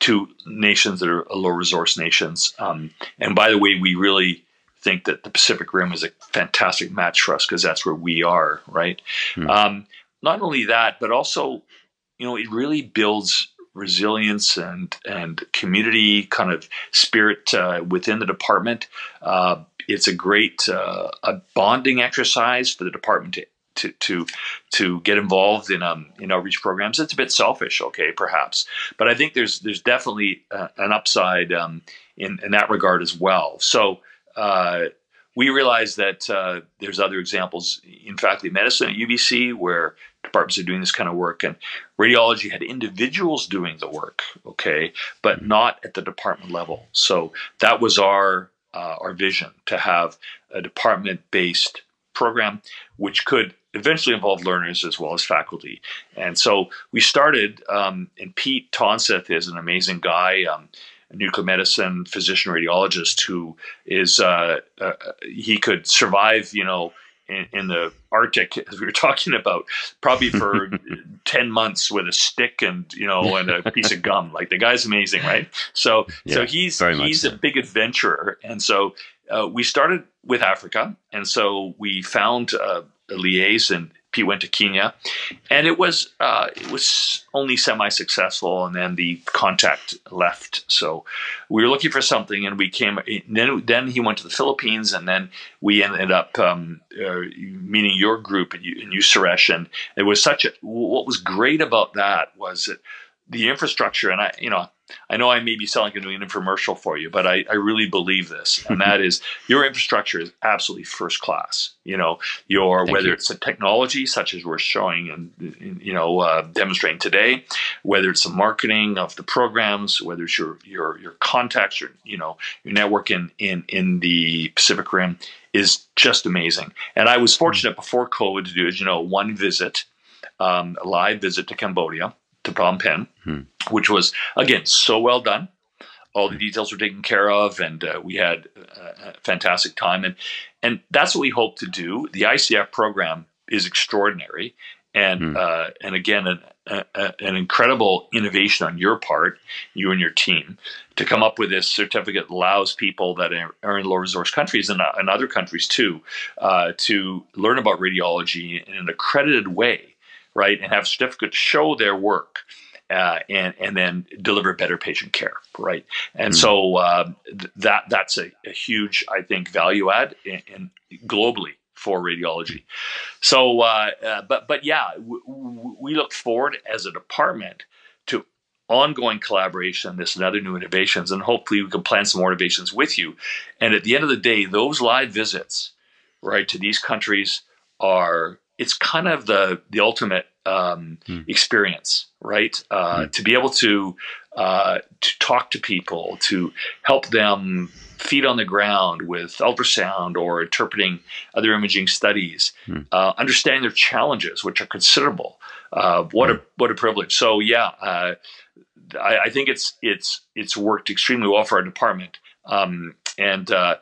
to nations that are low resource nations, um, and by the way, we really think that the Pacific Rim is a fantastic match for us because that's where we are, right? Mm. not only that, but also, you know, it really builds resilience and and community kind of spirit uh, within the department. Uh, it's a great uh, a bonding exercise for the department to. To, to to get involved in um in outreach programs, it's a bit selfish, okay, perhaps, but I think there's there's definitely uh, an upside um, in in that regard as well. So uh, we realize that uh, there's other examples in faculty of medicine at UBC where departments are doing this kind of work, and radiology had individuals doing the work, okay, but mm-hmm. not at the department level. So that was our uh, our vision to have a department based program, which could eventually involve learners as well as faculty. And so we started, um, and Pete Tonseth is an amazing guy. Um, nuclear medicine physician radiologist who is uh, uh, he could survive, you know, in, in, the Arctic, [LAUGHS] as we were talking about, probably for [LAUGHS] ten months with a stick and you know and a piece of gum. Like the guy's amazing, right? So yeah, so he's he's so. a big adventurer, and so uh, we started with Africa, and so we found uh, a liaison he went to Kenya, and it was uh, it was only semi successful, and then the contact left. So we were looking for something, and we came. Then then he went to the Philippines, and then we ended up um, uh, meeting your group and you, and you, Suresh, and it was such a. What was great about that was that the infrastructure, and I, you know, I know I may be selling you an infomercial for you, but I, I really believe this, and [LAUGHS] that is your infrastructure is absolutely first class. You know, your Thank whether you. it's a technology such as we're showing and you know uh, demonstrating today, whether it's the marketing of the programs, whether it's your your your contacts, your you know your network in in in the Pacific Rim is just amazing. And I was fortunate before COVID to do, as you know, one visit, um, a live visit to Cambodia to Phnom Penh, hmm. which was again so well done. All the details were taken care of, and uh, we had a fantastic time. and And that's what we hope to do. The ICF program is extraordinary, and hmm. uh, and again, an, a, an incredible innovation on your part, you and your team, to come up with this certificate allows people that are in low resource countries and, uh, and other countries too uh, to learn about radiology in an accredited way right, and have a certificate to show their work. Uh, and and then deliver better patient care, right? And mm-hmm. so uh, th- that that's a, a, huge, I think, value add in, in globally for radiology. So, uh, uh but but yeah, w- w- we look forward as a department to ongoing collaboration, this and other new innovations, and hopefully we can plan some more innovations with you. And at the end of the day, those live visits, right, to these countries are it's kind of the the ultimate um, hmm. experience, right? Uh, hmm. To be able to uh, to talk to people, to help them feet on the ground with ultrasound or interpreting other imaging studies, hmm. uh, understanding their challenges, which are considerable. Uh, what a hmm. what a privilege! So yeah, uh, I, I, think it's it's it's worked extremely well for our department. Um, and uh,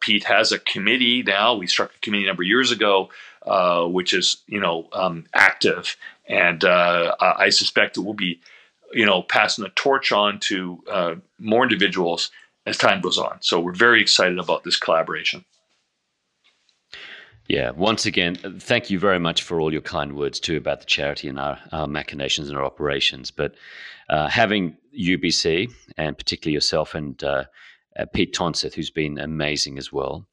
Pete has a committee now. We struck a committee a number of years ago uh, which is you know um, active, and uh, I suspect it will be you know passing the torch on to uh, more individuals as time goes on. So we're very excited about this collaboration. Yeah, once again, thank you very much for all your kind words too about the charity and our, our machinations and our operations. But uh, having UBC and particularly yourself and uh, uh, Pete Tonseth, who's been amazing as well,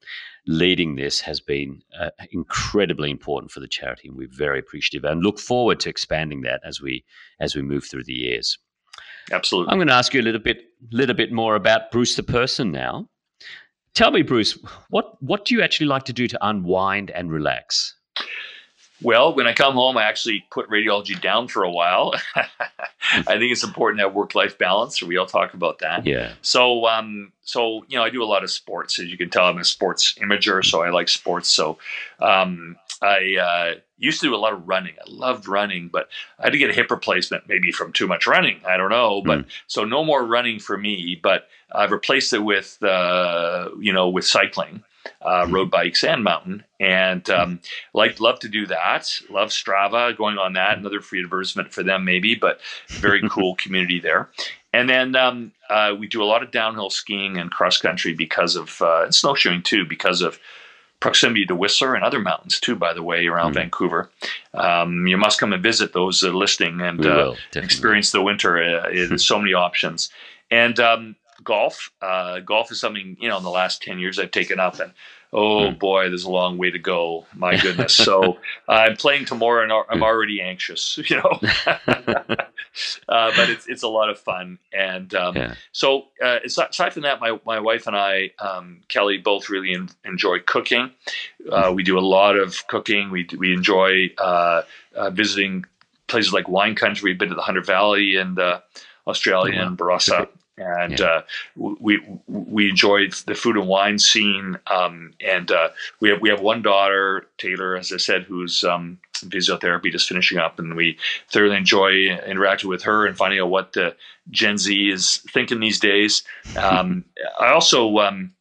leading this has been uh, incredibly important for the charity, and we're very appreciative and look forward to expanding that as we as we move through the years. Absolutely. I'm going to ask you a little bit little bit more about Bruce the person now. Tell me, Bruce, what what do you actually like to do to unwind and relax? Well, when I come home, I actually put radiology down for a while. [LAUGHS] I think it's important to have work life balance. We all talk about that. Yeah. So, um, so you know, I do a lot of sports. As you can tell, I'm a sports imager, so I like sports. So, um, I uh, used to do a lot of running. I loved running, but I had to get a hip replacement, maybe from too much running. I don't know, but mm. so no more running for me. But I've replaced it with, uh, you know, with cycling uh, road bikes and mountain. And um, like love to do that. Love Strava, going on that. Another free advertisement for them, maybe, but very [LAUGHS] cool community there. And then um, uh, we do a lot of downhill skiing and cross country because of uh, and snowshoeing too, because of proximity to Whistler and other mountains too. By the way, around mm. Vancouver, um, you must come and visit those uh, listing and uh, experience the winter. Uh, there's [LAUGHS] so many options. And um, golf. Uh, golf is something you know in the last ten years I've taken up, and oh mm. boy, there's a long way to go. My [LAUGHS] goodness. so uh, I'm playing tomorrow, and I'm hmm. already anxious. [LAUGHS] You know, [LAUGHS] uh, but it's it's a lot of fun, and um, yeah. so uh, aside from that, my my wife and I, um, Kelly, both really in, enjoy cooking. Uh, we do a lot of cooking. We we enjoy uh, visiting places like wine country. We've been to the Hunter Valley and Australia oh, and Barossa and yeah. uh, we we enjoyed the food and wine scene. Um, and uh, we have we have one daughter, Taylor, as I said, who's um, physiotherapy just finishing up, and we thoroughly enjoy interacting with her and finding out what the Gen Z is thinking these days. [LAUGHS] Um, I also um,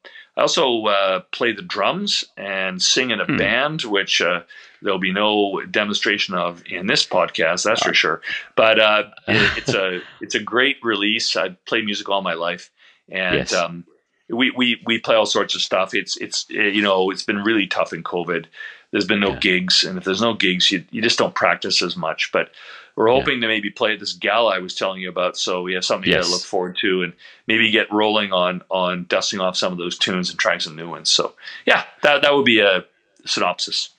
I also uh, play the drums and sing in a hmm. band, which uh, there'll be no demonstration of in this podcast, that's for sure. But uh, [LAUGHS] it's a it's a great release. I played music all my life, and yes. um, we, we we play all sorts of stuff. It's it's you know it's been really tough in COVID. There's been no yeah. gigs, and if there's no gigs, you you just don't practice as much. But we're hoping yeah. to maybe play at this gala I was telling you about. So we have something yes. to look forward to, and maybe get rolling on on dusting off some of those tunes and trying some new ones. So yeah, that that would be a synopsis.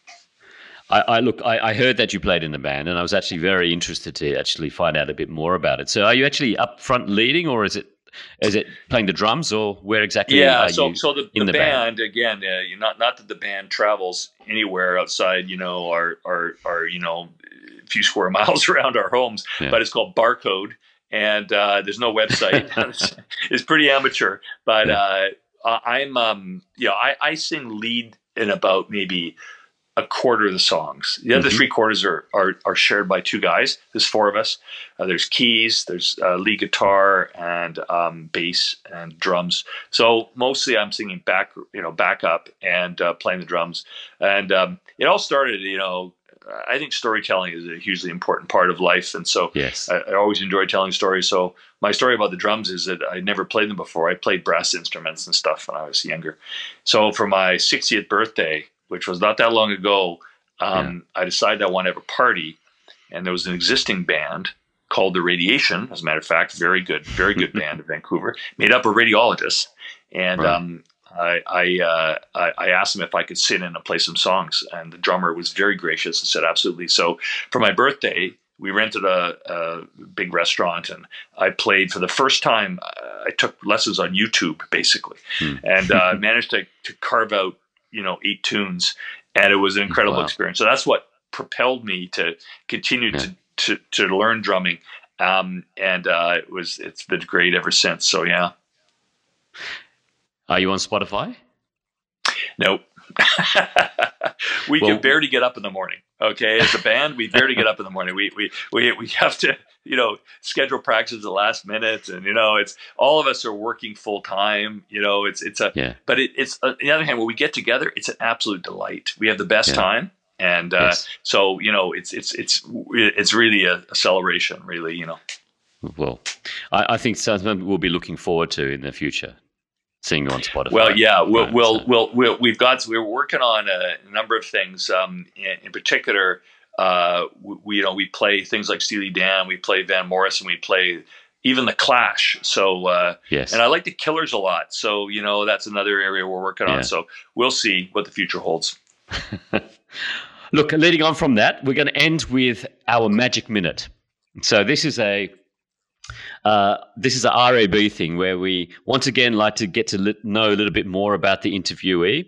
I, I look. I, I, heard that you played in the band, and I was actually very interested to actually find out a bit more about it. So, are you actually up front leading, or is it is it playing the drums, or where exactly? Yeah. so, so the, the, the band, band, again, uh, not not that the band travels anywhere outside, you know, our our our you know, few square [LAUGHS] miles around our homes, yeah. but it's called Barcode, and uh, there's no website. it's, [LAUGHS] [LAUGHS] it's, pretty amateur, but yeah. uh, I'm um, you know, I, I sing lead in about maybe a quarter of the songs. The other mm-hmm. three quarters are, are, are shared by two guys. There's four of us. Uh, there's keys, there's uh, lead guitar, and um, bass and drums. So mostly I'm singing back, you know, back up and uh, playing the drums. And um, it all started, you know. I think storytelling is a hugely important part of life, and so yes. I, I always enjoy telling stories. So my story about the drums is that I never played them before. I played brass instruments and stuff when I was younger. So for my 60th birthday, which was not that long ago, um, yeah. I decided I want to have a party, and there was an existing band called the Radiation. As a matter of fact, very good, very good [LAUGHS] band in Vancouver, made up of radiologists, and right. um, I I, uh, I, I asked him if I could sit in and play some songs, and the drummer was very gracious and said absolutely. So for my birthday, we rented a, a, big restaurant and I played for the first time. I took lessons on YouTube basically hmm. and uh, [LAUGHS] managed to, to carve out you know eight tunes, and it was an incredible wow. experience. So that's what propelled me to continue yeah. to, to to learn drumming, um, and uh, it was it's been great ever since. So yeah. Are you on Spotify? Nope. [LAUGHS] we well, can barely get up in the morning. Okay, as a [LAUGHS] band, we barely get up in the morning. We we we we have to you know schedule practice at the last minute, and you know it's all of us are working full time. You know it's it's a yeah. but it, it's on the other hand when we get together, it's an absolute delight. We have the best yeah. time, and uh, yes. so you know it's it's it's it's really a, a celebration. Really, you know. Well, I, I think something we'll be looking forward to in the future seeing you on Spotify. Well, yeah, we'll, right, we'll, so. we'll, we'll, we've got, we're working on a number of things. Um, in, in, particular, uh, we, you know, we play things like Steely Dan, we play Van Morrison, we play even the Clash. So, uh, yes, and I like the Killers a lot. So, you know, that's another area we're working yeah. on. So we'll see what the future holds. [LAUGHS] Look, leading on from that, we're going to end with our magic minute. So this is a uh, this is a RAB thing where we once again like to get to li- know a little bit more about the interviewee,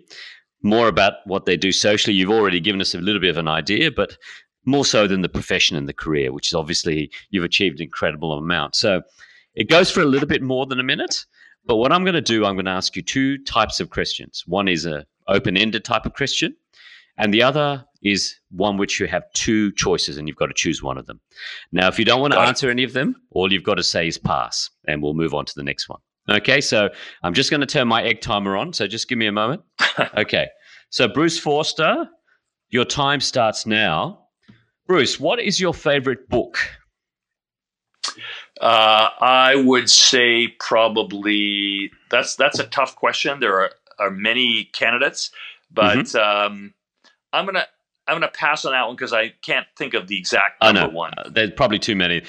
more about what they do socially. You've already given us a little bit of an idea, but more so than the profession and the career, which is obviously you've achieved an incredible amount. So it goes for a little bit more than a minute. But what I'm going to do, I'm going to ask you two types of questions. One is a open-ended type of question, and the other is one which you have two choices and you've got to choose one of them. Now, if you don't want to answer any of them, all you've got to say is pass, and we'll move on to the next one. Okay, so I'm just going to turn my egg timer on. So just give me a moment. [LAUGHS] okay, so Bruce Forster, your time starts now. Bruce, what is your favorite book? Uh, I would say probably that's that's a tough question. There are, are many candidates, but mm-hmm. um, I'm gonna I'm gonna pass on that one because I can't think of the exact number oh, no. one. Uh, there's probably too many.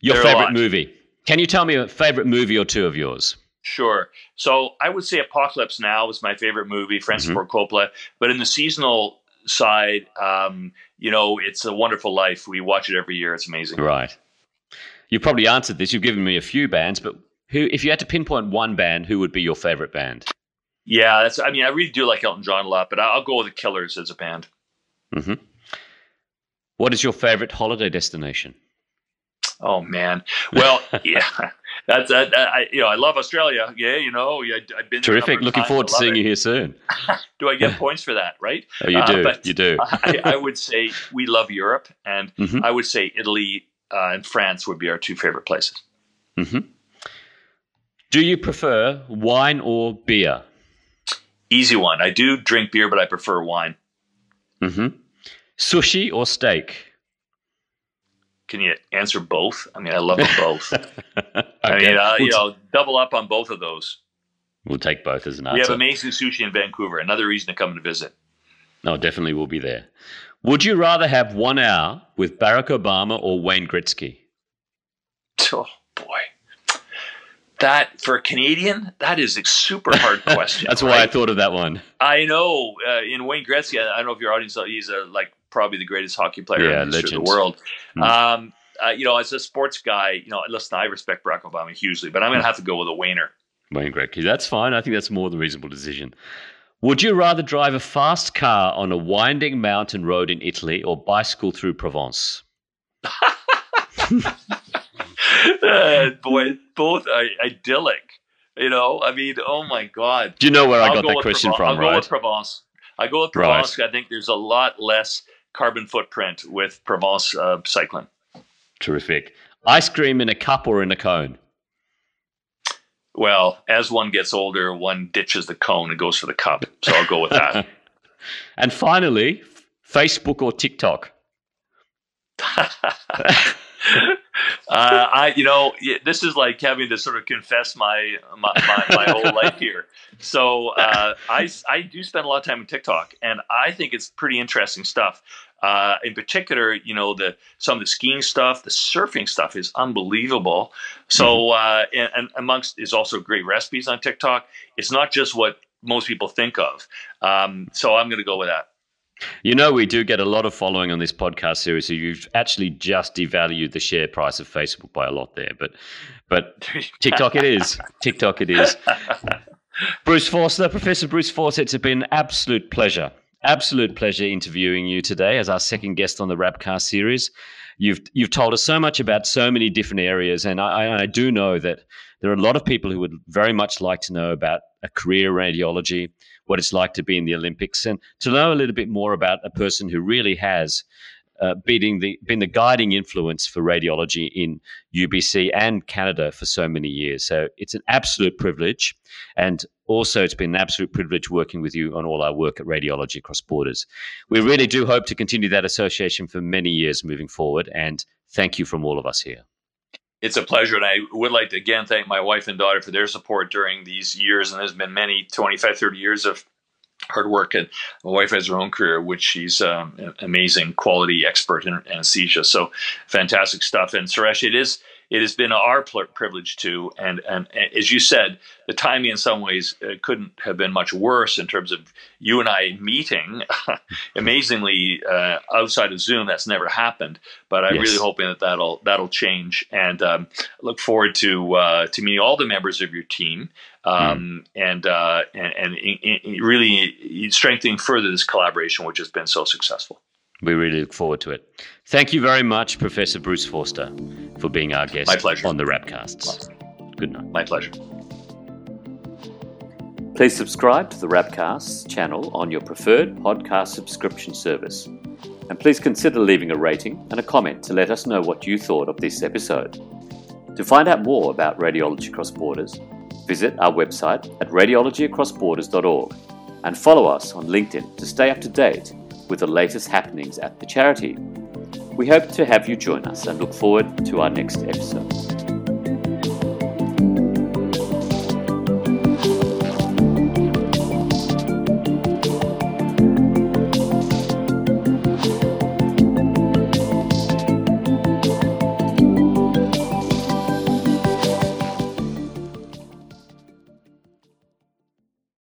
Your there favorite movie? Can you tell me a favorite movie or two of yours? Sure. So I would say Apocalypse Now was my favorite movie, Francis mm-hmm. Ford Coppola. But in the seasonal side, um, you know, it's a wonderful life. We watch it every year. It's amazing. Right. You probably answered this. You've given me a few bands, but who, if you had to pinpoint one band, who would be your favorite band? Yeah, that's. I mean, I really do like Elton John a lot, but I'll go with the Killers as a band. Mm-hmm. What is your favorite holiday destination? Oh man, well, [LAUGHS] yeah, That's uh, I, you know I love Australia. Yeah, you know I, have been terrific. Looking forward to seeing it. you here soon. [LAUGHS] do I get points for that? Right? Oh, you do. Uh, you do. I, I, would say we love Europe, and mm-hmm. I would say Italy uh, and France would be our two favorite places. Mm-hmm. Do you prefer wine or beer? Easy one. I do drink beer, but I prefer wine. Mm-hmm. Sushi or steak? Can you answer both? I mean, I love them both. okay. [LAUGHS] I mean, uh, you know, double up on both of those. We'll take both as an answer. We have amazing sushi in Vancouver. Another reason to come and visit. No, definitely we'll be there. Would you rather have one hour with Barack Obama or Wayne Gretzky? [LAUGHS] Oh boy, that for a Canadian, that is a super hard [LAUGHS] question. That's right? why I thought of that one. I know uh, in Wayne Gretzky, I don't know if your audience, he's a like probably the greatest hockey player yeah, in the, the world. Mm. Um, uh, you know, as a sports guy, you know, listen, I respect Barack Obama hugely, but I'm going to have to go with a Wayner. Wayne Gretzky, that's fine. I think that's more than reasonable decision. Would you rather drive a fast car on a winding mountain road in Italy or bicycle through Provence? [LAUGHS] [LAUGHS] uh, boy, both are idyllic. You know, I mean, oh my God. Do you know where I'll I got that question from? I'll right? go with Provence. I go with Provence. Right. I think there's a lot less carbon footprint with Provence uh, cycling. Terrific. Ice cream in a cup or in a cone? Well, as one gets older, one ditches the cone and goes for the cup. So I'll go with that. [LAUGHS] and finally, Facebook or TikTok? [LAUGHS] Uh, I, you know, this is like having to sort of confess my my, my, my whole life here. So uh, I I do spend a lot of time on TikTok, and I think it's pretty interesting stuff. Uh, in particular, you know, the some of the skiing stuff, the surfing stuff is unbelievable. So, mm-hmm. uh, and, and, amongst is also great recipes on TikTok. It's not just what most people think of. Um, so I'm going to go with that. You know, we do get a lot of following on this podcast series, so you've actually just devalued the share price of Facebook by a lot there. But, but [LAUGHS] TikTok it is. TikTok it is. [LAUGHS] Bruce Forster, Professor Bruce Forster, it's been an absolute pleasure, absolute pleasure interviewing you today as our second guest on the Rabcast series. You've you've told us so much about so many different areas, and I, I do know that there are a lot of people who would very much like to know about a career in radiology, what it's like to be in the Olympics, and to know a little bit more about a person who really has uh, the, been the guiding influence for radiology in UBC and Canada for so many years. So it's an absolute privilege. And also, it's been an absolute privilege working with you on all our work at Radiology Across Borders. We really do hope to continue that association for many years moving forward. And thank you from all of us here it's a pleasure. And I would like to again thank my wife and daughter for their support during these years. And there's been many 25, 30 years of hard work. And my wife has her own career, which she's um, an amazing quality expert in anesthesia. So fantastic stuff. And Suresh, it is it has been our privilege to, and, and, and as you said, the timing in some ways uh, couldn't have been much worse in terms of you and I meeting. [LAUGHS] Amazingly, uh, outside of Zoom, that's never happened. But I'm yes. really hoping that that'll that'll change, and um, look forward to uh, to meeting all the members of your team, um, mm. and uh, and, and in, in really strengthening further this collaboration, which has been so successful. We really look forward to it. Thank you very much, Professor Bruce Forster, for being our guest My pleasure. on the Rabcasts. Good night. My pleasure. Please subscribe to the Rabcasts channel on your preferred podcast subscription service. And please consider leaving a rating and a comment to let us know what you thought of this episode. To find out more about Radiology Across Borders, visit our website at radiologyacrossborders.org and follow us on LinkedIn to stay up to date with the latest happenings at the charity. We hope to have you join us and look forward to our next episode.